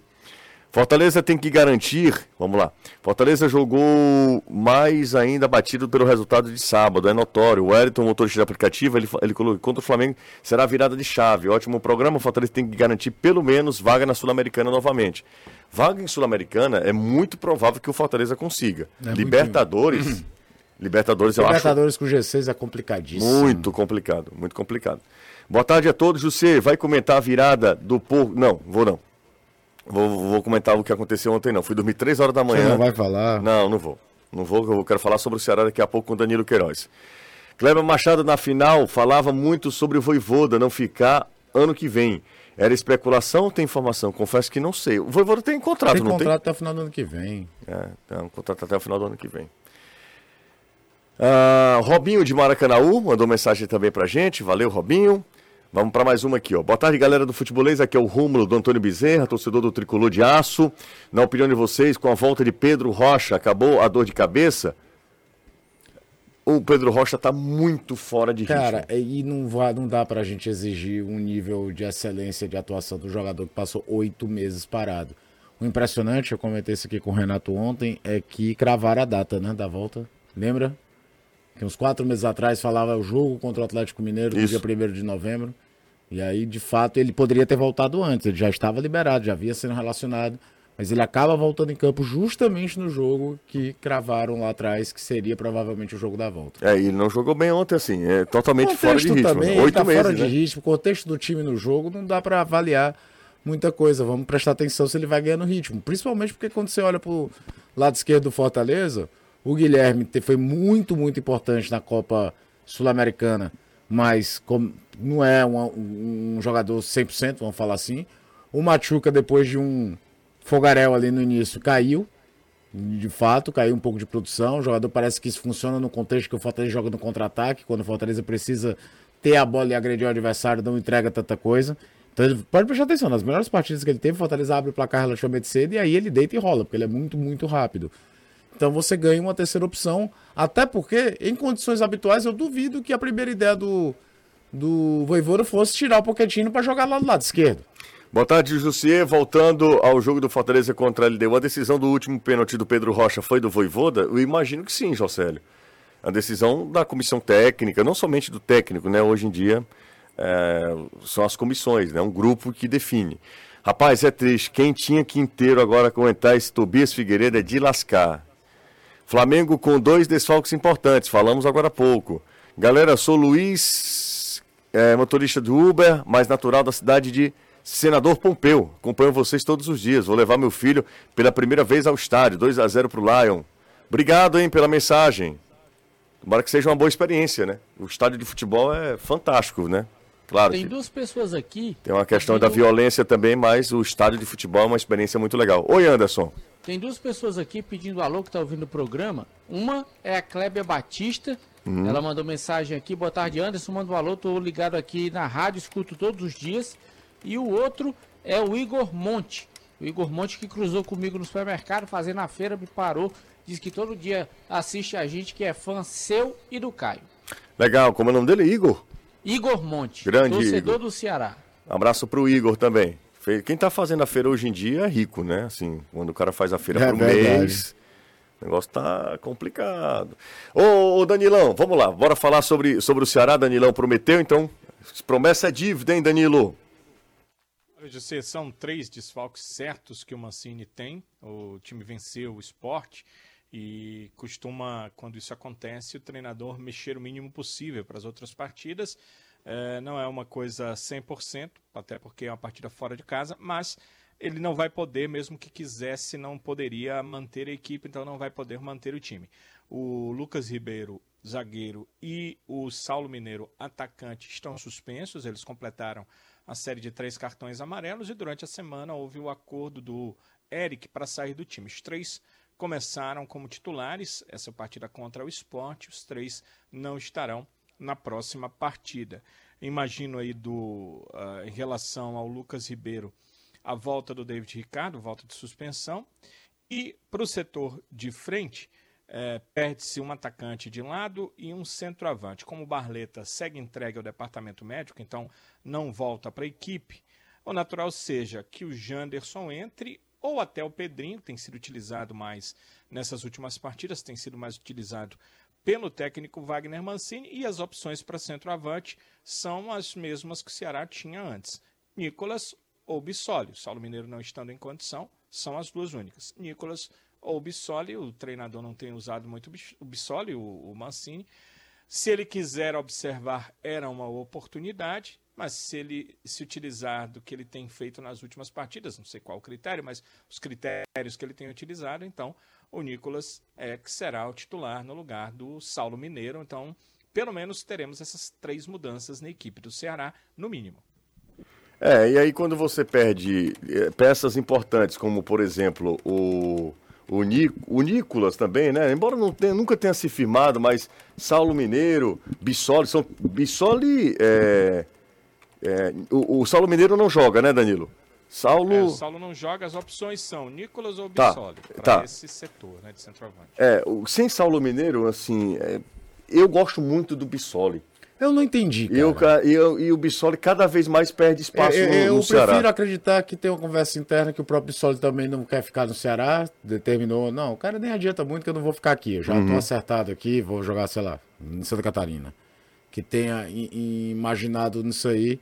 Fortaleza tem que garantir, vamos lá. Fortaleza jogou mais ainda batido pelo resultado de sábado, é notório. O Wellington, motorista de aplicativo, ele, ele colocou contra o Flamengo, será virada de chave. Ótimo programa, o Fortaleza tem que garantir pelo menos vaga na Sul-Americana novamente. Vaga em Sul-Americana é muito provável que o Fortaleza consiga. É Libertadores, muito... Libertadores eu Libertadores acho... com G6 é complicadíssimo. Muito complicado, muito complicado. Boa tarde a todos. José, vai comentar a virada do povo? Não, vou não. Vou, vou, comentar o que aconteceu ontem, não. Fui dormir 3 horas da manhã. Você não vai falar? Não, não vou. Não vou, eu quero falar sobre o Ceará daqui a pouco com o Danilo Queiroz. Kleber Machado, na final, falava muito sobre o Voivoda não ficar ano que vem. Era especulação ou tem informação? Confesso que não sei. O Voivoda tem contrato, tem não contrato tem? até o final do ano que vem. É, tem um contrato até o final do ano que vem. Uh, Robinho de Maracanãú mandou mensagem também pra gente. Valeu, Robinho. Vamos para mais uma aqui, ó. Boa tarde, galera do Futebolês. Aqui é o Rúmulo do Antônio Bezerra, torcedor do Tricolor de Aço. Na opinião de vocês, com a volta de Pedro Rocha, acabou a dor de cabeça? O Pedro Rocha está muito fora de ritmo. Cara, e não, vai, não dá para a gente exigir um nível de excelência de atuação do jogador que passou oito meses parado. O impressionante, eu comentei isso aqui com o Renato ontem, é que cravaram a data né, da volta. Lembra? Que uns quatro meses atrás falava o jogo contra o Atlético Mineiro no dia 1 de novembro. E aí, de fato, ele poderia ter voltado antes, ele já estava liberado, já havia sido relacionado, mas ele acaba voltando em campo justamente no jogo que cravaram lá atrás, que seria provavelmente o jogo da volta. É, e ele não jogou bem ontem, assim, é totalmente fora de ritmo. Também, Oito tá meses, fora né? de ritmo, o contexto do time no jogo não dá para avaliar muita coisa. Vamos prestar atenção se ele vai ganhando ritmo. Principalmente porque quando você olha pro lado esquerdo do Fortaleza, o Guilherme foi muito, muito importante na Copa Sul-Americana mas não é um, jogador 100%, vamos falar assim. O Machuca, depois de um fogaréu ali no início, caiu. De fato, caiu um pouco de produção. O jogador parece que isso funciona no contexto que o Fortaleza joga no contra-ataque, quando o Fortaleza precisa ter a bola e agredir o adversário, não entrega tanta coisa. Então pode prestar atenção, nas melhores partidas que ele teve, o Fortaleza abre o placar relativamente cedo e aí ele deita e rola, porque ele é muito, muito rápido. Então você ganha uma terceira opção, até porque, em condições habituais, eu duvido que a primeira ideia do, do Voivoda fosse tirar o Pochettino para jogar lá do lado esquerdo. Boa tarde, Jussier. Voltando ao jogo do Fortaleza contra a LDU, a decisão do último pênalti do Pedro Rocha foi do Voivoda? Eu imagino que sim, Jocélio. A decisão da comissão técnica, não somente do técnico, né? Hoje em dia é, são as comissões, né? Um grupo que define. Rapaz, é triste. Quem tinha que inteiro agora comentar esse Tobias Figueiredo é de lascar. Flamengo com dois desfalques importantes, falamos agora há pouco. Galera, sou Luiz, é, motorista do Uber, mais natural da cidade de Senador Pompeu, acompanho vocês todos os dias. Vou levar meu filho pela primeira vez ao estádio, 2 a 0 pro Lion. Obrigado, hein, pela mensagem. Tomara que seja uma boa experiência, né? O estádio de futebol é fantástico, né? Claro. Tem duas pessoas aqui. Tem uma questão da violência também, mas o estádio de futebol é uma experiência muito legal. Oi, Anderson. Tem duas pessoas aqui pedindo alô que tá ouvindo o programa. Uma é a Clébia Batista. Uhum. Ela mandou mensagem aqui. Boa tarde, Anderson. Manda um alô. Tô ligado aqui na rádio, escuto todos os dias. E o outro é o Igor Monte. O Igor Monte que cruzou comigo no supermercado, fazendo a feira, me parou. Diz que todo dia assiste a gente, que é fã seu e do Caio. Legal, como é o nome dele? Igor? Igor Monte, Grande torcedor Igor. do Ceará. Abraço pro Igor também. Quem tá fazendo a feira hoje em dia é rico, né? Assim, quando o cara faz a feira É por verdade. mês, o negócio tá complicado. Ô, ô, Danilão, vamos lá, bora falar sobre, sobre o Ceará. Danilão prometeu, então. Promessa é dívida, hein, Danilo? José, são três desfalques certos que o Mancini tem. O time venceu o esporte e costuma, quando isso acontece, o treinador mexer o mínimo possível para as outras partidas. É, não é uma coisa 100%, até porque é uma partida fora de casa, mas ele não vai poder, mesmo que quisesse, não poderia manter a equipe, então não vai poder manter o time. O Lucas Ribeiro, zagueiro, e o Saulo Mineiro, atacante, estão suspensos, eles completaram a série de três cartões amarelos e durante a semana houve o acordo do Eric para sair do time. Os três começaram como titulares essa partida contra o esporte, os três não estarão na próxima partida. Imagino aí do uh, em relação ao Lucas Ribeiro a volta do David Ricardo, volta de suspensão, e para o setor de frente eh, perde-se um atacante de lado e um centroavante. Como o Barleta segue entregue ao departamento médico, então não volta para a equipe, o natural seja que o Janderson entre ou até o Pedrinho, tem sido utilizado mais nessas últimas partidas, tem sido mais utilizado pelo técnico Wagner Mancini, e as opções para centroavante são as mesmas que o Ceará tinha antes. Nicolas ou Bissoli. O Saulo Mineiro não estando em condição, são as duas únicas. Nicolas ou Bissoli, o treinador não tem usado muito o Bissoli, o Mancini. Se ele quiser observar, era uma oportunidade, mas se ele se utilizar do que ele tem feito nas últimas partidas, não sei qual o critério, mas os critérios que ele tem utilizado, então o Nicolas é que será o titular no lugar do Saulo Mineiro. Então, pelo menos teremos essas três mudanças na equipe do Ceará, no mínimo. É, e aí quando você perde eh, peças importantes, como por exemplo o, o, o Nicolas também, né? Embora tenha, nunca tenha se firmado, mas Saulo Mineiro, Bissoli, são, Bissoli, é, é, o, o Saulo Mineiro não joga, né, Danilo? Saulo... É, o Saulo não joga, as opções são Nicolas ou Tá, Bissoli, para tá. esse setor né, de centroavante. É, o- sem Saulo Mineiro, assim, é, eu gosto muito do Bissoli. Eu não entendi, cara. E, eu, e, eu- e o Bissoli cada vez mais perde espaço Eu, no, eu no Ceará. prefiro acreditar que tem uma conversa interna que o próprio Bissoli também não quer ficar no Ceará, determinou, não, o cara nem adianta muito que eu não vou ficar aqui, eu já Uhum. tô acertado aqui, vou jogar, sei lá, em Santa Catarina. Que tenha imaginado nisso aí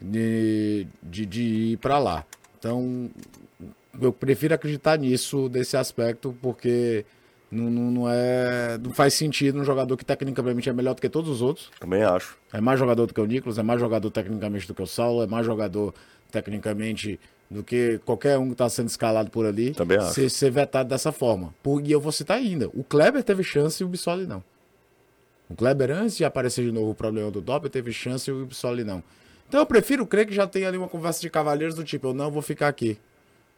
de, de, de ir pra lá. Então, eu prefiro acreditar nisso, desse aspecto, porque não, não, não é, não faz sentido um jogador que tecnicamente é melhor do que todos os outros, Também acho. é mais jogador do que o Nicolas, é mais jogador tecnicamente do que o Saulo, é mais jogador tecnicamente do que qualquer um que está sendo escalado por ali. Também acho. Ser, ser vetado dessa forma. Por- e eu vou citar ainda: o Kleber teve chance e o Bissoli não. O Kleber, antes de aparecer de novo o problema do Doppel, teve chance e o Bissoli não. Então eu prefiro crer que já tem ali uma conversa de cavalheiros do tipo: eu não vou ficar aqui.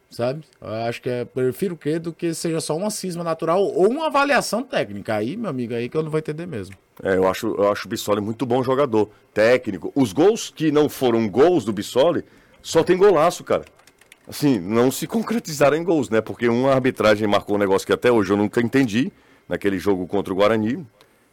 sabe? Eu acho que é, prefiro crer do que seja só uma cisma natural ou uma avaliação técnica. Aí, meu amigo, aí que eu não vou entender mesmo. É, eu acho, eu acho o Bissoli muito bom jogador, técnico. Os gols que não foram gols do Bissoli, só tem golaço, cara. Assim, não se concretizaram em gols, né? Porque uma arbitragem marcou um negócio que até hoje eu nunca entendi, naquele jogo contra o Guarani.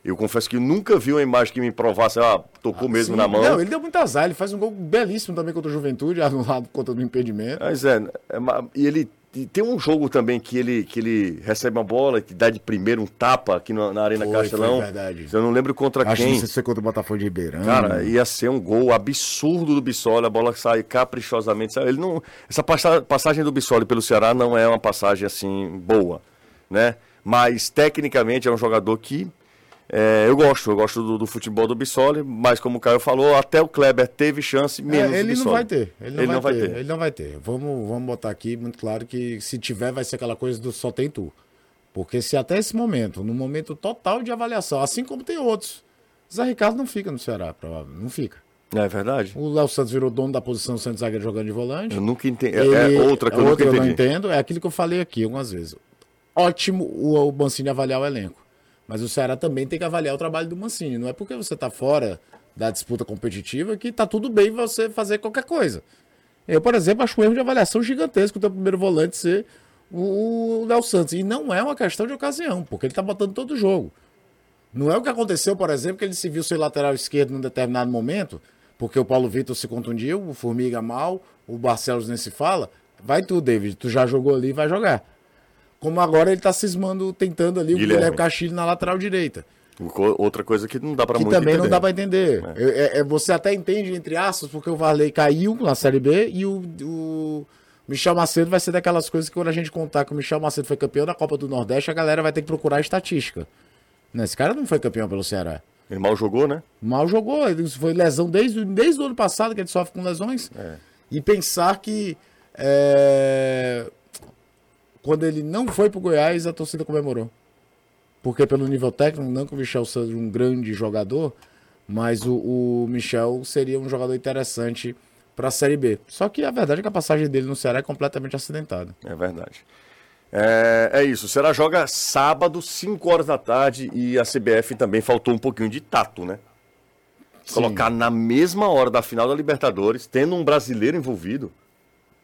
Eu confesso que nunca vi uma imagem que me provasse, ah, tocou mesmo Sim, na mão. Não, ele deu muito azar. Ele faz um gol belíssimo também contra o Juventude, anulado contra o impedimento. Mas é, é e ele e tem um jogo também que ele, que ele recebe uma bola, que dá de primeiro um tapa aqui na, na Arena Foi, Castelão. foi verdade. Eu não lembro contra Acho que quem. não sei se foi contra o Botafogo de Ribeirão. Cara, ia ser um gol absurdo do Bissoli, a bola sai caprichosamente. sabe? Ele não, essa passa- passagem do Bissoli pelo Ceará não é uma passagem assim boa, né? Mas tecnicamente é um jogador que é, eu gosto, eu gosto do, do futebol do Bissoli, mas como o Caio falou, até o Kleber teve chance, É, menos o ele Bissoli. não vai ter. Ele não, vai, ter. Ele não vai ter. Vamos, vamos botar aqui muito claro que se tiver, vai ser aquela coisa do só tem tu. Porque se até esse momento, no momento total de avaliação, assim como tem outros, Zé Ricardo não fica no Ceará, provavelmente. Não fica. É verdade. O Léo Santos virou dono da posição do Santos zagueiro jogando de volante. Eu nunca entendi. Ele- É outra que eu nunca outra entendi. não entendo. É aquilo que eu falei aqui algumas vezes. Ótimo o, o Mancini avaliar o elenco. Mas o Ceará também tem que avaliar o trabalho do Mancini. Não é porque você está fora da disputa competitiva que tá tudo bem você fazer qualquer coisa. Eu, por exemplo, acho um erro de avaliação gigantesco o teu primeiro volante ser o Léo Santos. E não é uma questão de ocasião, porque ele tá botando todo o jogo. Não é o que aconteceu, por exemplo, que ele se viu ser lateral esquerdo num determinado momento, porque o Paulo Vitor se contundiu, o Formiga mal, o Barcelos nem se fala. Vai tu, David, tu já jogou ali, vai jogar. Como agora ele tá cismando, tentando ali o Guilherme. Guilherme Castilho na lateral direita. Outra coisa que não dá Que muito também não entender. dá pra entender. É, é- você até entende, entre aspas, porque o Varley caiu na Série B e o, o Michel Macedo vai ser daquelas coisas que quando a gente contar que o Michel Macedo foi campeão da Copa do Nordeste, a galera vai ter que procurar a estatística. Né, Esse cara não foi campeão pelo Ceará. Ele mal jogou, né? Mal jogou, ele foi lesão desde, desde o ano passado que ele sofre com lesões. E pensar que é, quando ele não foi pro Goiás, a torcida comemorou. Porque pelo nível técnico, não que o Michel seja um grande jogador, mas o, o Michel seria um jogador interessante para a Série B. Só que a verdade é que a passagem dele no Ceará é completamente acidentada. É verdade. É, é isso. O Ceará joga sábado, 5 horas da tarde, e a CBF também faltou um pouquinho de tato, né? Colocar na mesma hora da final da Libertadores, tendo um brasileiro envolvido.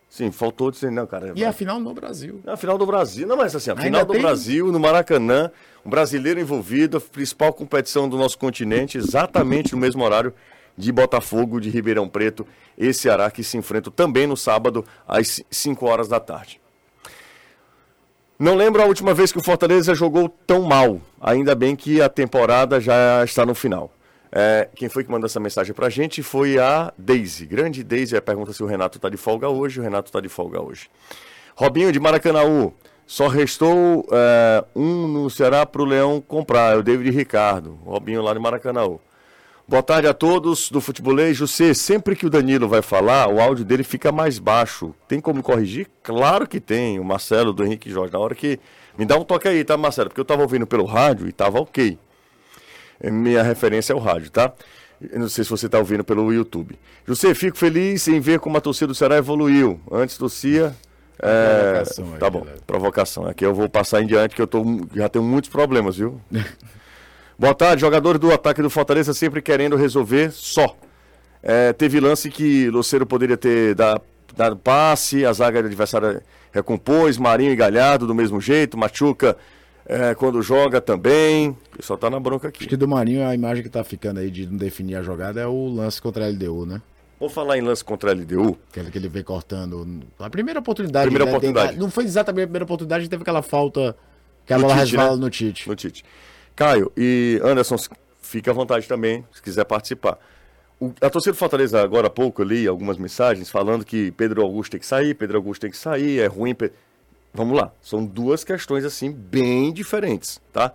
Sim, faltou dizer, não, cara. E a final no Brasil. Na final do Brasil, não, mas assim, a final do tem? Brasil, no Maracanã, um brasileiro envolvido, a principal competição do nosso continente, exatamente no mesmo horário de Botafogo, de Ribeirão Preto e Ceará, que se enfrentam também no sábado, às 5 horas da tarde. Não lembro a última vez que o Fortaleza jogou tão mal. Ainda bem que a temporada já está no final. É, quem foi que mandou essa mensagem pra gente foi a Daisy. Grande Daisy. Pergunta se o Renato tá de folga hoje. O Renato tá de folga hoje. Robinho de Maracanaú. Só restou é, um no Ceará pro Leão comprar. É o David Ricardo. Robinho lá de Maracanaú. Boa tarde a todos do Futebolês. José, sempre que o Danilo vai falar, o áudio dele fica mais baixo. Tem como corrigir? Claro que tem. O Marcelo do Henrique Jorge. Na hora que. Me dá um toque aí, tá, Marcelo? Porque eu tava ouvindo pelo rádio e tava ok. É, Minha referência é o rádio, tá? Eu não sei se você tá ouvindo pelo YouTube. José, fico feliz em ver como a torcida do Ceará evoluiu. Antes torcia. É, aí, tá bom, galera. provocação. Aqui eu vou passar em diante que eu tô, já tenho muitos problemas, viu? Boa tarde, jogadores do ataque do Fortaleza sempre querendo resolver só. É, teve lance que Luceiro poderia ter da- dado passe, a zaga do adversário recompôs, Marinho e Galhardo do mesmo jeito, Machuca é, quando joga também. O pessoal tá na bronca Acho aqui. que do Marinho a imagem que tá ficando aí de não definir a jogada é o lance contra a LDU, né? Vou falar em lance contra a LDU. Aquele que ele veio cortando. A primeira oportunidade. Primeira né, oportunidade. tem- não foi exatamente a primeira oportunidade, teve aquela falta. Que a No bola Tite, resvala né? no Tite. no Tite. Caio e Anderson, fica à vontade também, se quiser participar. O- a torcida do Fortaleza, agora há pouco, eu li algumas mensagens falando que Pedro Augusto tem que sair, Pedro Augusto tem que sair, é ruim. Pe- Vamos lá, são duas questões assim bem diferentes, tá?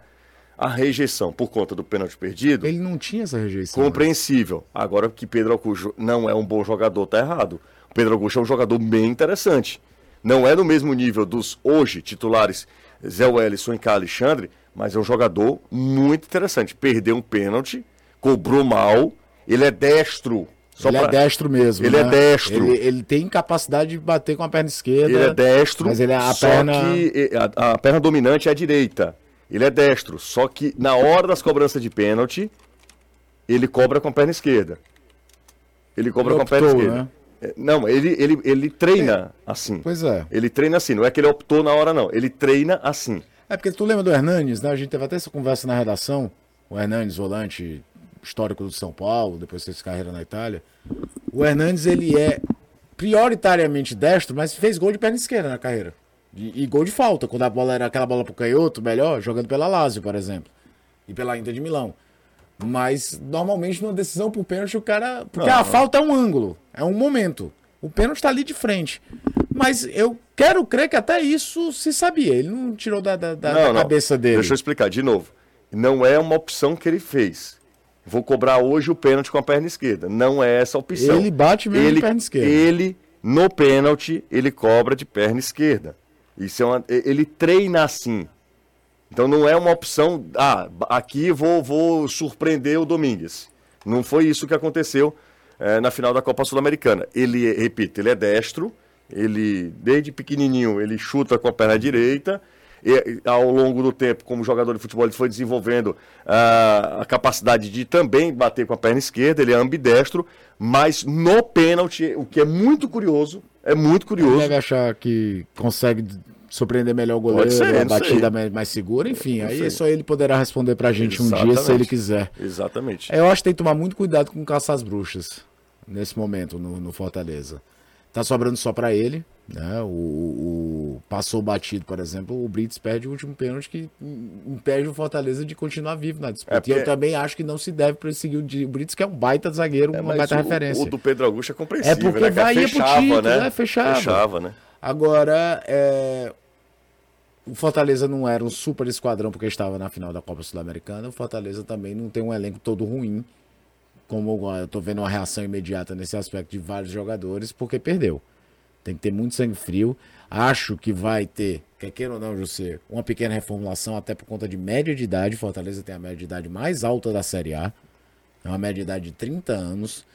A rejeição por conta do pênalti perdido, Ele não tinha essa rejeição. né? compreensível. Agora que Pedro Augusto não é um bom jogador, tá errado. O Pedro Augusto é um jogador bem interessante. Não é no mesmo nível dos hoje titulares Zé Wellison e K. Alexandre, mas é um jogador muito interessante. Perdeu um pênalti, cobrou mal, ele é destro. Só ele pra- é destro mesmo. Ele é né? destro. Ele, ele tem capacidade de bater com a perna esquerda. Ele é destro, Mas ele é a só perna. que a, a perna dominante é a direita. Ele é destro, só que na hora das cobranças de pênalti, ele cobra com a perna esquerda. Ele cobra Ele com a perna esquerda. né? É, Não, ele, ele, ele treina assim. Pois é. Ele treina assim, não é que ele optou na hora, não. Ele treina assim. É porque tu lembra do Hernanes, né? A gente teve até essa conversa na redação. O Hernanes, volante histórico do São Paulo, depois fez carreira na Itália. O Hernanes, ele é prioritariamente destro, mas fez gol de perna esquerda na carreira. E, e gol de falta, quando a bola era aquela bola pro canhoto, melhor, jogando pela Lazio, por exemplo. E pela Inter de Milão. Mas, normalmente, numa decisão por pênalti, o cara... Porque a falta é um ângulo, é um momento. O pênalti tá ali de frente. Mas eu quero crer que até isso se sabia. Ele não tirou da, da- da- da cabeça dele. Deixa eu explicar de novo. Não é uma opção que ele fez. Vou cobrar hoje o pênalti com a perna esquerda. Não é essa a opção. Ele bate mesmo de ele, perna esquerda. Ele, no pênalti, ele cobra de perna esquerda. Isso é uma, ele treina assim. Então não é uma opção, ah, aqui vou, vou surpreender o Domingues. Não foi isso que aconteceu eh, na final da Copa Sul-Americana. Ele, é- repito, ele é destro, ele, desde pequenininho, ele chuta com a perna direita, e, ao longo do tempo, como jogador de futebol, ele foi desenvolvendo ah, a capacidade de também bater com a perna esquerda, ele é ambidestro, mas no pênalti, o que é muito curioso, é muito Ele curioso, deve achar que consegue surpreender melhor o goleiro, ser, a não batida sei. mais, segura, enfim. Não aí só ele poderá responder pra gente um dia se Exatamente. ele quiser. exatamente. É, Eu acho que tem que tomar muito cuidado com caçar as bruxas nesse momento no, no Fortaleza. Tá sobrando só pra ele, né? O, o- passou batido, por exemplo, o Brits perde o último pênalti que impede o Fortaleza de continuar vivo na disputa. É, E eu porque- também acho que não se deve perseguir o de- o Brits, que é um baita zagueiro, uma Mas baita o, referência. O do Pedro Augusto é compreensível, É porque né? cara? vai ir pro título, né? né? Fechava. Fechava, né? Agora, é, o Fortaleza não era um super esquadrão porque estava na final da Copa Sul-Americana. O Fortaleza também não tem um elenco todo ruim. Como eu tô vendo uma reação imediata nesse aspecto de vários jogadores, porque perdeu. Tem que ter muito sangue frio. Acho que vai ter, quer queira ou não, José, uma pequena reformulação, até por conta de média de idade. Fortaleza tem a média de idade mais alta da Série A. É uma média de idade de 30 anos.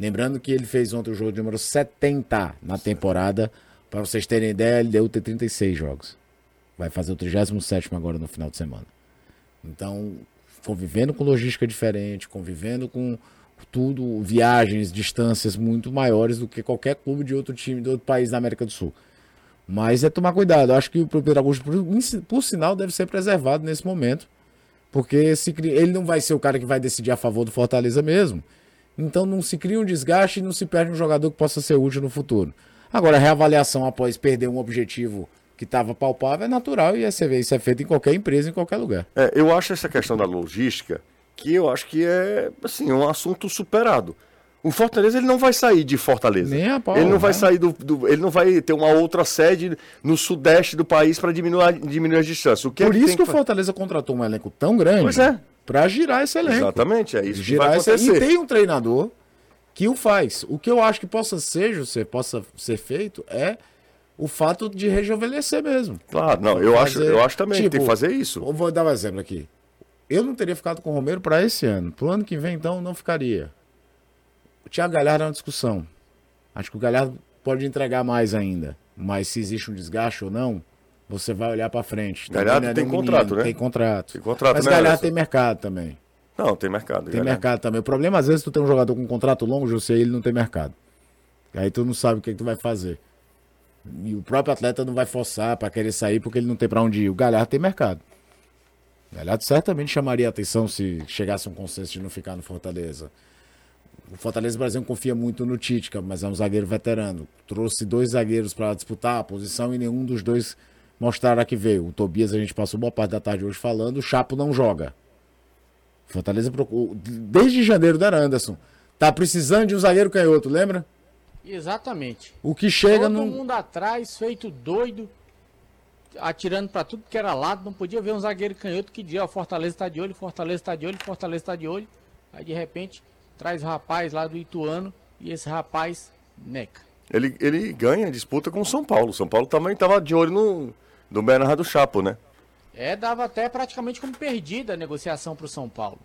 Lembrando que ele fez ontem o jogo de número 70 na temporada. Para vocês terem ideia, ele deu ter 36 jogos. Vai fazer o 37 agora no final de semana. Então, convivendo com logística diferente, convivendo com tudo, viagens, distâncias muito maiores do que qualquer clube de outro time, de outro país da América do Sul. Mas é tomar cuidado. Eu Acho que o Pedro Augusto, por, por sinal, deve ser preservado nesse momento. Porque se ele não vai ser o cara que vai decidir a favor do Fortaleza mesmo. Então não se cria um desgaste e não se perde um jogador que possa ser útil no futuro. Agora, a reavaliação após perder um objetivo que estava palpável é natural e essa- isso é feito em qualquer empresa, em qualquer lugar. É, eu acho essa questão da logística que eu acho que é assim, um assunto superado. O Fortaleza ele não vai sair de Fortaleza. Nem a pau, ele não vai né? sair do, do- ele não vai ter uma outra sede no sudeste do país para diminuir, diminuir as distâncias. O que é Por que isso que o Fortaleza contratou um elenco tão grande Pois é. para girar esse elenco. Exatamente, é isso que girar vai esse... acontecer. E tem um treinador que o faz. O que eu acho que possa ser, José, possa ser feito é o fato de rejuvenescer mesmo. Claro, não, eu acho, Fazer- eu acho também que tem que tipo, fazer isso. Vou dar um exemplo aqui. Eu não teria ficado com o Romero para esse ano. Pro ano que vem, então, não ficaria. O Thiago Galhardo é uma discussão. Acho que o Galhardo pode entregar mais ainda. Mas se existe um desgaste ou não, você vai olhar para frente. Também Galhardo é tem contrato, né? Tem contrato. Tem contrato, Mas né, Galhardo tem mercado também. Não, tem mercado. Tem galera. mercado também. O problema, às vezes, tu tem um jogador com contrato longo, José, e ele não tem mercado. Aí tu não sabe o que, que tu vai fazer. E o próprio atleta não vai forçar para querer sair porque ele não tem para onde ir. O Galhardo tem mercado. O Galhardo certamente chamaria a atenção se chegasse um consenso de não ficar no Fortaleza. O Fortaleza, exemplo, confia muito no Títica, mas é um zagueiro veterano. Trouxe dois zagueiros para disputar a posição e nenhum dos dois mostraram a que veio. O Tobias, a gente passou boa parte da tarde hoje falando, o Chapo não joga. Fortaleza procurou. Desde janeiro da Anderson. Tá precisando de um zagueiro canhoto, lembra? Exatamente. O que chega Todo no. mundo atrás, feito doido, atirando pra tudo que era lado. Não podia ver um zagueiro canhoto que dizia: ó, Fortaleza tá de olho, Fortaleza tá de olho, Fortaleza tá de olho. Aí de repente traz o rapaz lá do Ituano e esse rapaz neca. Ele, ele ganha disputa com o São Paulo. São Paulo também estava de olho no, no Bernardo Chapo, né? É, dava até praticamente como perdida a negociação pro São Paulo.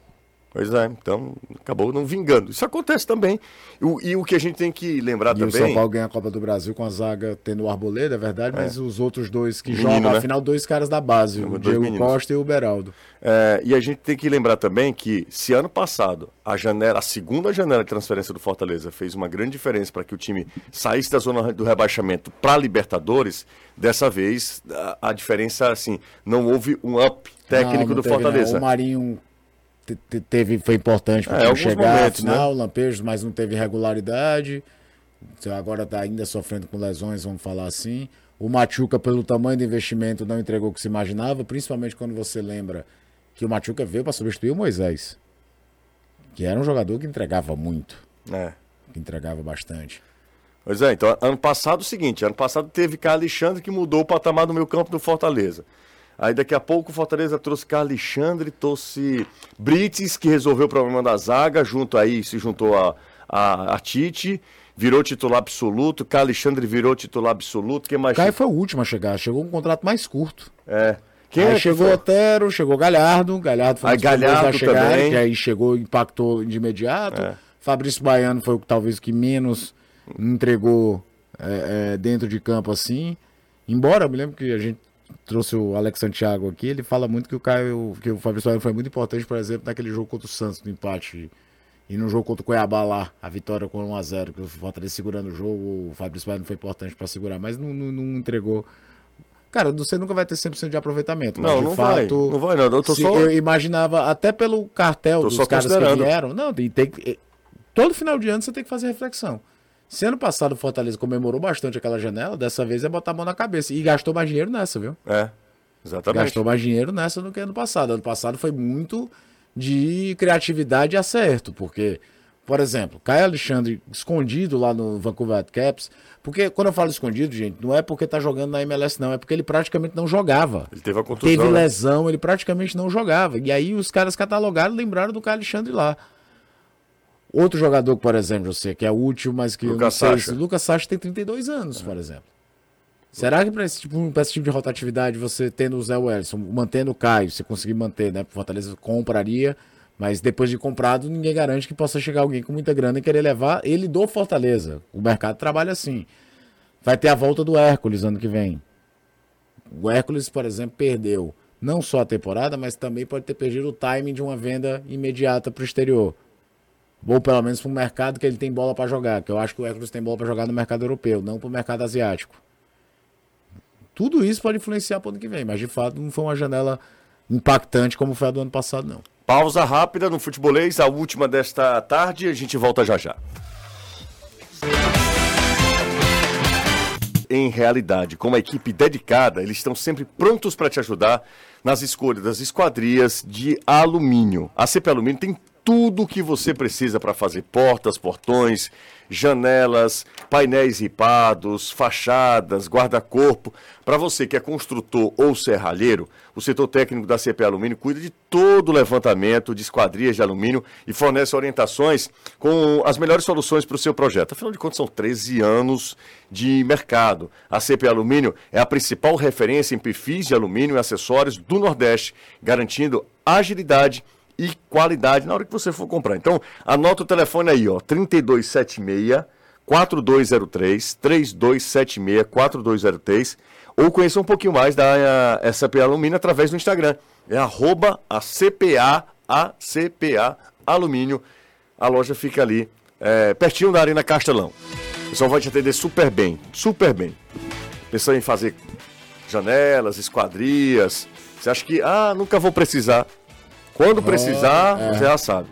Pois é, então acabou não vingando. Isso acontece também. E, o- e o que a gente tem que lembrar E o São também. Paulo ganha a Copa do Brasil com a zaga tendo o Arboleda, é verdade, mas os outros dois que Menino, jogam, né? afinal, dois caras da base, o Diego meninos. Costa e o Beraldo. É, e a gente tem que lembrar também que se ano passado a janela, a segunda janela de transferência do Fortaleza fez uma grande diferença para que o time saísse da zona do rebaixamento para Libertadores, dessa vez a, a diferença assim, não houve um up técnico Não, não do teve, não. Fortaleza. O Marinho teve, foi importante É, para alguns chegar momentos, final, lampejos, mas não teve regularidade. Então, Agora está ainda sofrendo com lesões, vamos falar assim. O Machuca, pelo tamanho do investimento, não entregou o que se imaginava, principalmente quando você lembra que o Machuca veio para substituir o Moisés, que era um jogador que entregava muito, É. que entregava bastante. Pois é, então ano passado é o seguinte, ano passado teve Carlos Alexandre que mudou o patamar do meio campo do Fortaleza. Aí daqui a pouco o Fortaleza trouxe Carlos Alexandre, trouxe Brites, que resolveu o problema da zaga, junto aí, se juntou a, a, a Tite, virou titular absoluto, Carlos Alexandre virou titular absoluto, quem mais? Caio foi o último a chegar, chegou com um contrato mais curto. É. Quem aí é chegou? Otero, chegou Galhardo, Galhardo foi um Aí Galhardo a chegar, também. que aí chegou, impactou de imediato. É. Fabrício Baiano foi o talvez que menos entregou é, é, dentro de campo assim. Embora, eu me lembro que a gente trouxe o Alex Santiago aqui, ele fala muito que o Caio, que o Fabrício Baiano foi muito importante, por exemplo, naquele jogo contra o Santos, no empate. E no jogo contra o Cuiabá lá, a vitória com 1x0, que o Fortaleza segurando o jogo, o Fabrício Baiano foi importante para segurar, mas não, não- não entregou. Cara, você nunca vai ter 100% de aproveitamento. mas Não, de não vai, fato, não vai não, eu só- eu imaginava, até pelo cartel Tô dos caras que vieram. Não, tem, tem todo final de ano você tem que fazer reflexão. Se ano passado o Fortaleza comemorou bastante aquela janela, dessa vez é botar a mão na cabeça. E gastou mais dinheiro nessa, viu? É, exatamente. Gastou mais dinheiro nessa do que ano passado. Ano passado foi muito de criatividade e acerto, porque, por exemplo, Caio Alexandre escondido lá no Vancouver Whitecaps, porque quando eu falo escondido, gente, não é porque tá jogando na MLS, não, é porque ele praticamente não jogava. Ele teve a contusão. Teve né? lesão, ele praticamente não jogava. E aí os caras catalogaram lembraram do Caio Alexandre lá. Outro jogador, por exemplo, você que é útil, mas que eu não Lucas sei Sacha. se Lucas Sacha tem 32 anos, por exemplo. Será que para esse, tipo, esse tipo de rotatividade, você tendo o Zé Wellison, mantendo o Caio, você conseguir manter, né? Fortaleza compraria, mas depois de comprado, ninguém garante que possa chegar alguém com muita grana e querer levar ele do Fortaleza. O mercado trabalha assim. Vai ter a volta do Hércules ano que vem. O Hércules, por exemplo, perdeu não só a temporada, mas também pode ter perdido o timing de uma venda imediata para o exterior. Ou pelo menos para um mercado que ele tem bola para jogar, que eu acho que o Hércules tem bola para jogar no mercado europeu, não para o mercado asiático. Tudo isso pode influenciar para o ano que vem, mas de fato não foi uma janela impactante como foi a do ano passado, não. Pausa rápida no futebolês, a última desta tarde, a gente volta já já. Em realidade, com uma equipe dedicada, eles estão sempre prontos para te ajudar nas escolhas das esquadrias de alumínio. A CP Alumínio tem tudo o que você precisa para fazer portas, portões, janelas, painéis ripados, fachadas, guarda-corpo. Para você que é construtor ou serralheiro, o setor técnico da CP Alumínio cuida de todo o levantamento de esquadrias de alumínio e fornece orientações com as melhores soluções para o seu projeto. Afinal de contas, são 13 anos de mercado. A CP Alumínio é a principal referência em perfis de alumínio e acessórios do Nordeste, garantindo agilidade e qualidade na hora que você for comprar. Então, anota o telefone aí, ó, 3276 4203 3276 4203 ou conheça um pouquinho mais da eh, SAP Alumínio através do Instagram. É arroba a CPA, a CPA Alumínio. A loja fica ali, eh, pertinho da Arena Castelão. O pessoal vai te atender super bem, super bem. Pensando em fazer janelas, esquadrias. Você acha que, ah, nunca vou precisar. Quando precisar, você já sabe.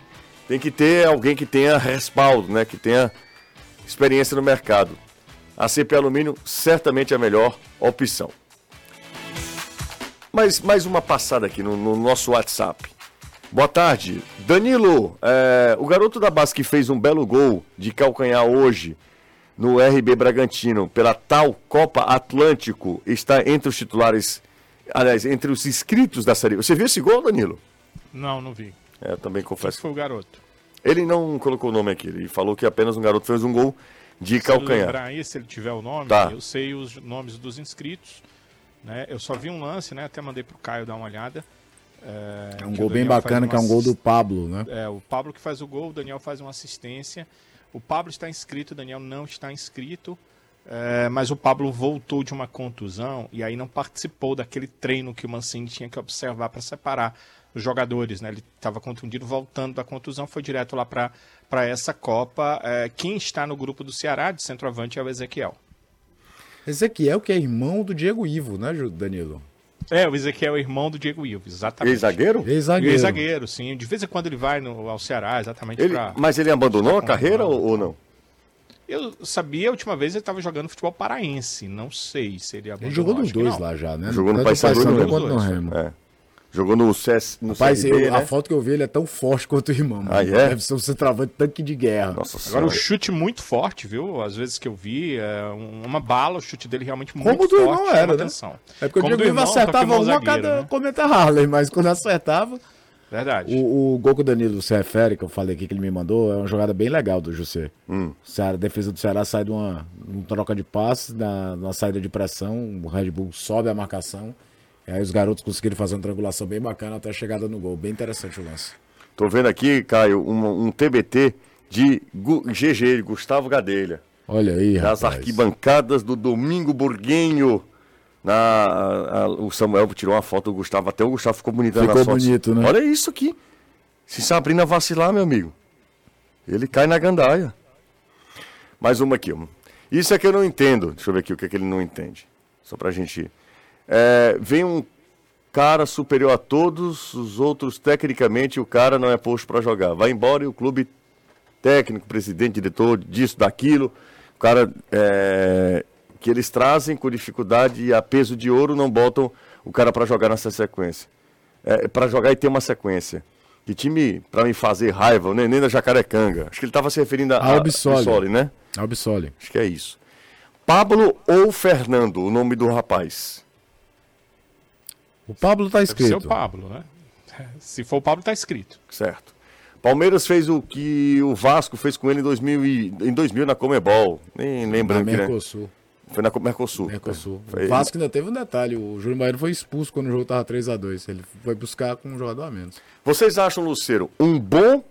Tem que ter alguém que tenha respaldo, né? Que tenha experiência no mercado. A CP Alumínio certamente é a melhor opção. Mas mais uma passada aqui no, no nosso WhatsApp. Boa tarde. Danilo, é, o garoto da base que fez um belo gol de calcanhar hoje no RB Bragantino pela tal Copa Atlântico está entre os titulares, aliás, entre os inscritos da série. Você viu esse gol, Danilo? Não, não vi. É, eu também Esse confesso. foi o garoto. Ele não colocou o nome aqui, ele falou que apenas um garoto fez um gol de Se calcanhar. lembrar aí, se ele tiver o nome, Tá. eu sei os nomes dos inscritos. Né? Eu só vi um lance, né? Até mandei pro Caio dar uma olhada. É, É um que gol bem bacana, uma que é um gol do Pablo, né? É, o Pablo que faz o gol, o Daniel faz uma assistência. O Pablo está inscrito, o Daniel não está inscrito. é, mas o Pablo voltou de uma contusão e aí não participou daquele treino que o Mancini tinha que observar para separar os jogadores. Né? Ele estava contundido, voltando da contusão, foi direto lá para essa Copa. É, quem está no grupo do Ceará de centroavante é o Ezequiel. Ezequiel, que é irmão do Diego Ivo, né, Danilo? É, o Ezequiel é irmão do Diego Ivo, exatamente. Ex-zagueiro? E Ex-zagueiro. o zagueiro, sim. De vez em quando ele vai no, ao Ceará, exatamente Ele, para. mas ele abandonou a carreira ou, ou não? Eu sabia a última vez ele estava jogando futebol paraense. Não sei se ele Ele abandonou. jogou nos dois lá já, né? Jogou no Paysandu, quanto no. Remo. É. Jogou no, CS, no Rapaz, CRB, eu- né? a foto que eu vi, ele é tão forte quanto o irmão. mano. Ah, é? Deve ser um centroavante tanque de guerra. Nossa Agora o senhora. chute muito forte, viu? Às vezes que eu vi, é um- uma bala, o chute dele realmente muito Como o do forte. irmão era, né? atenção. É porque o Como Diego do Ivo irmão, o acertava uma a zagueiro, cada né? cometa Harley, mas quando acertava... Verdade. O, o gol que o Danilo se refere, que eu falei aqui que ele me mandou, é uma jogada bem legal do José. Hum. O Ceará, a defesa do Ceará sai de uma, uma troca de passes, na, na saída de pressão, o Red Bull sobe a marcação. E aí os garotos conseguiram fazer uma triangulação bem bacana até a chegada no gol. Bem interessante o lance. Tô vendo aqui, Caio, um, um TBT de Gu- GG, Gustavo Gadelha. Olha aí, Das rapaz. arquibancadas do Domingo Burguenho. Na, a- a- o Samuel tirou uma foto do Gustavo, até o Gustavo ficou bonitão Ficou nas fotos. bonito, né? Olha isso aqui. Se Sabrina vacilar, meu amigo, ele cai na gandaia. Mais uma aqui. Isso é que eu não entendo. Deixa eu ver aqui o que, é que ele não entende. Só pra gente. É, vem um cara superior a todos os outros, tecnicamente, o cara não é posto pra jogar. Vai embora e o clube técnico, presidente, diretor, disso, daquilo. O cara é, que eles trazem com dificuldade e a peso de ouro não botam o cara pra jogar nessa sequência. É, para jogar e ter uma sequência. Que time pra me fazer raiva, o neném da Jacarecanga. Acho que ele tava se referindo a, A Albissoli. né? Absole. Acho que é isso. Pablo ou Fernando, o nome do rapaz? O Pablo tá Deve ser escrito. o Pablo, né? Se for o Pablo, tá escrito. Certo. Palmeiras fez o que o Vasco fez com ele em 2000, e- em 2000 na Comebol. Nem Na lembrando que, né? Mercosul. Foi na Co- Mercosul. Mercosul. Foi- O Vasco ainda teve um detalhe. O Júlio Baiano foi expulso quando o jogo tava 3x2. Ele foi buscar com um jogador a menos. Vocês acham, Luceiro, um bom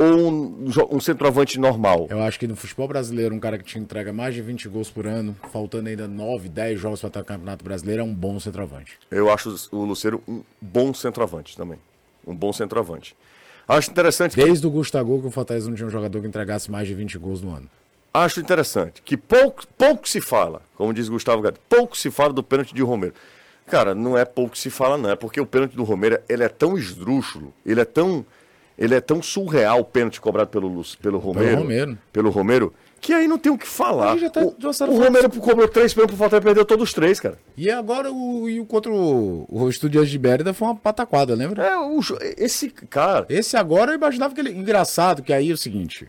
ou um, um centroavante normal? Eu acho que no futebol brasileiro, um cara que te entrega mais de 20 gols por ano, faltando ainda 9, 10 jogos para estar no Campeonato Brasileiro, é um bom centroavante. Eu acho o Luceiro um bom centroavante também. Um bom centroavante. Acho interessante que Desde o Gustavo que o Fortaleza não tinha um jogador que entregasse mais de 20 gols no ano. acho interessante que pouco, pouco se fala, como diz Gustavo Gato, pouco se fala do pênalti de Romero. Cara, não é pouco se fala, não. É porque o pênalti do Romero ele é tão esdrúxulo, ele é tão, ele é tão surreal o pênalti cobrado pelo, pelo Romero. Romero. Pelo Romero, que aí não tem o que falar. Tá o, o Romero cobrou três pênaltis pro Fortaleza e perdeu todos os três, cara. E agora o, e o contra o, o Estudiantes de Bérida foi uma pataquada, lembra? É, o, esse cara. Esse agora eu imaginava que ele. Engraçado, que aí é o seguinte.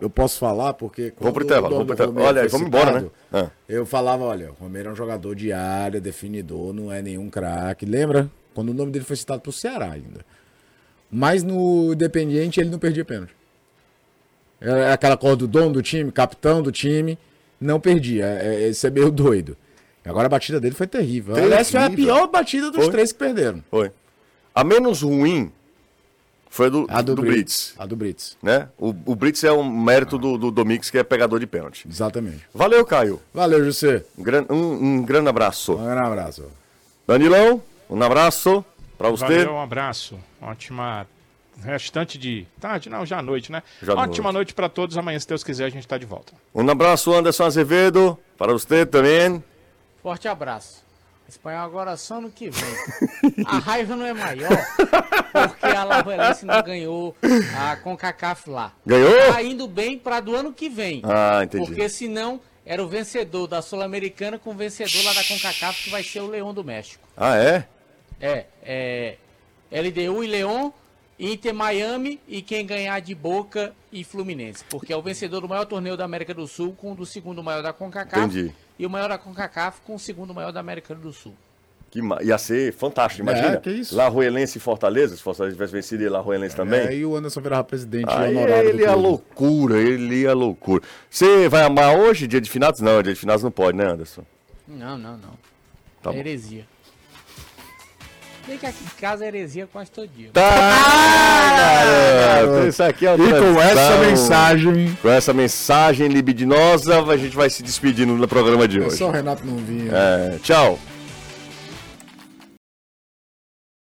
Eu posso falar porque. Vamos pro o vamos pro. Olha aí, vamos embora, né? Ah. Eu falava, olha, o Romero é um jogador de área, definidor, não é nenhum craque. Lembra? Quando o nome dele foi citado pro Ceará ainda. Mas no Independiente ele não perdia pênalti. Era aquela cor do dono do time, capitão do time, não perdia. É, é, Isso é meio doido. Agora a batida dele foi terrível. Aliás, foi a pior batida dos Foi. três que perderam. Foi. A menos ruim foi a do, A do, do Brits. Brits. A do Brits. né? O, o Brits é um mérito do, do Domingos, que é pegador de pênalti. Exatamente. Valeu, Caio. Valeu, José. Um, um grande abraço. Um grande abraço. Danilão, um abraço pra você. Valeu, um abraço. Ótima restante de tarde, não, já à noite, né? Já Ótima noite. noite pra todos. Amanhã, se Deus quiser, a gente tá de volta. Um abraço, Anderson Azevedo, para você também. Forte abraço. Espanhol agora só no que vem. A raiva não é maior porque a Lavanense não ganhou a CONCACAF lá. Ganhou? Tá indo bem para do ano que vem. Ah, entendi. Porque senão era o vencedor da Sul-Americana com o vencedor lá da CONCACAF que vai ser o Leão do México. Ah, é? É, é LDU e Leão, Inter Miami e quem ganhar de Boca e Fluminense. Porque é o vencedor do maior torneio da América do Sul com o do segundo maior da CONCACAF. Entendi. E o maior da CONCACAF com o segundo maior da América do Sul. Que ia ser fantástico, imagina. É, que isso. La Ruelense e Fortaleza, se Fortaleza tivesse vencido e La Ruelense também. Aí o Anderson virava presidente Aí honorário ele do é loucura, ele é loucura. Você vai amar hoje, dia de finados? Não, dia de finados não pode, né, Anderson? Não, não, não. Tá é bom. Bem que aqui em casa é heresia quase todo dia. Tá, garoto. Isso aqui é E com essa mensagem. Com essa mensagem libidinosa, a gente vai se despedindo do programa de É hoje. só o Renato não vinha. É, tchau.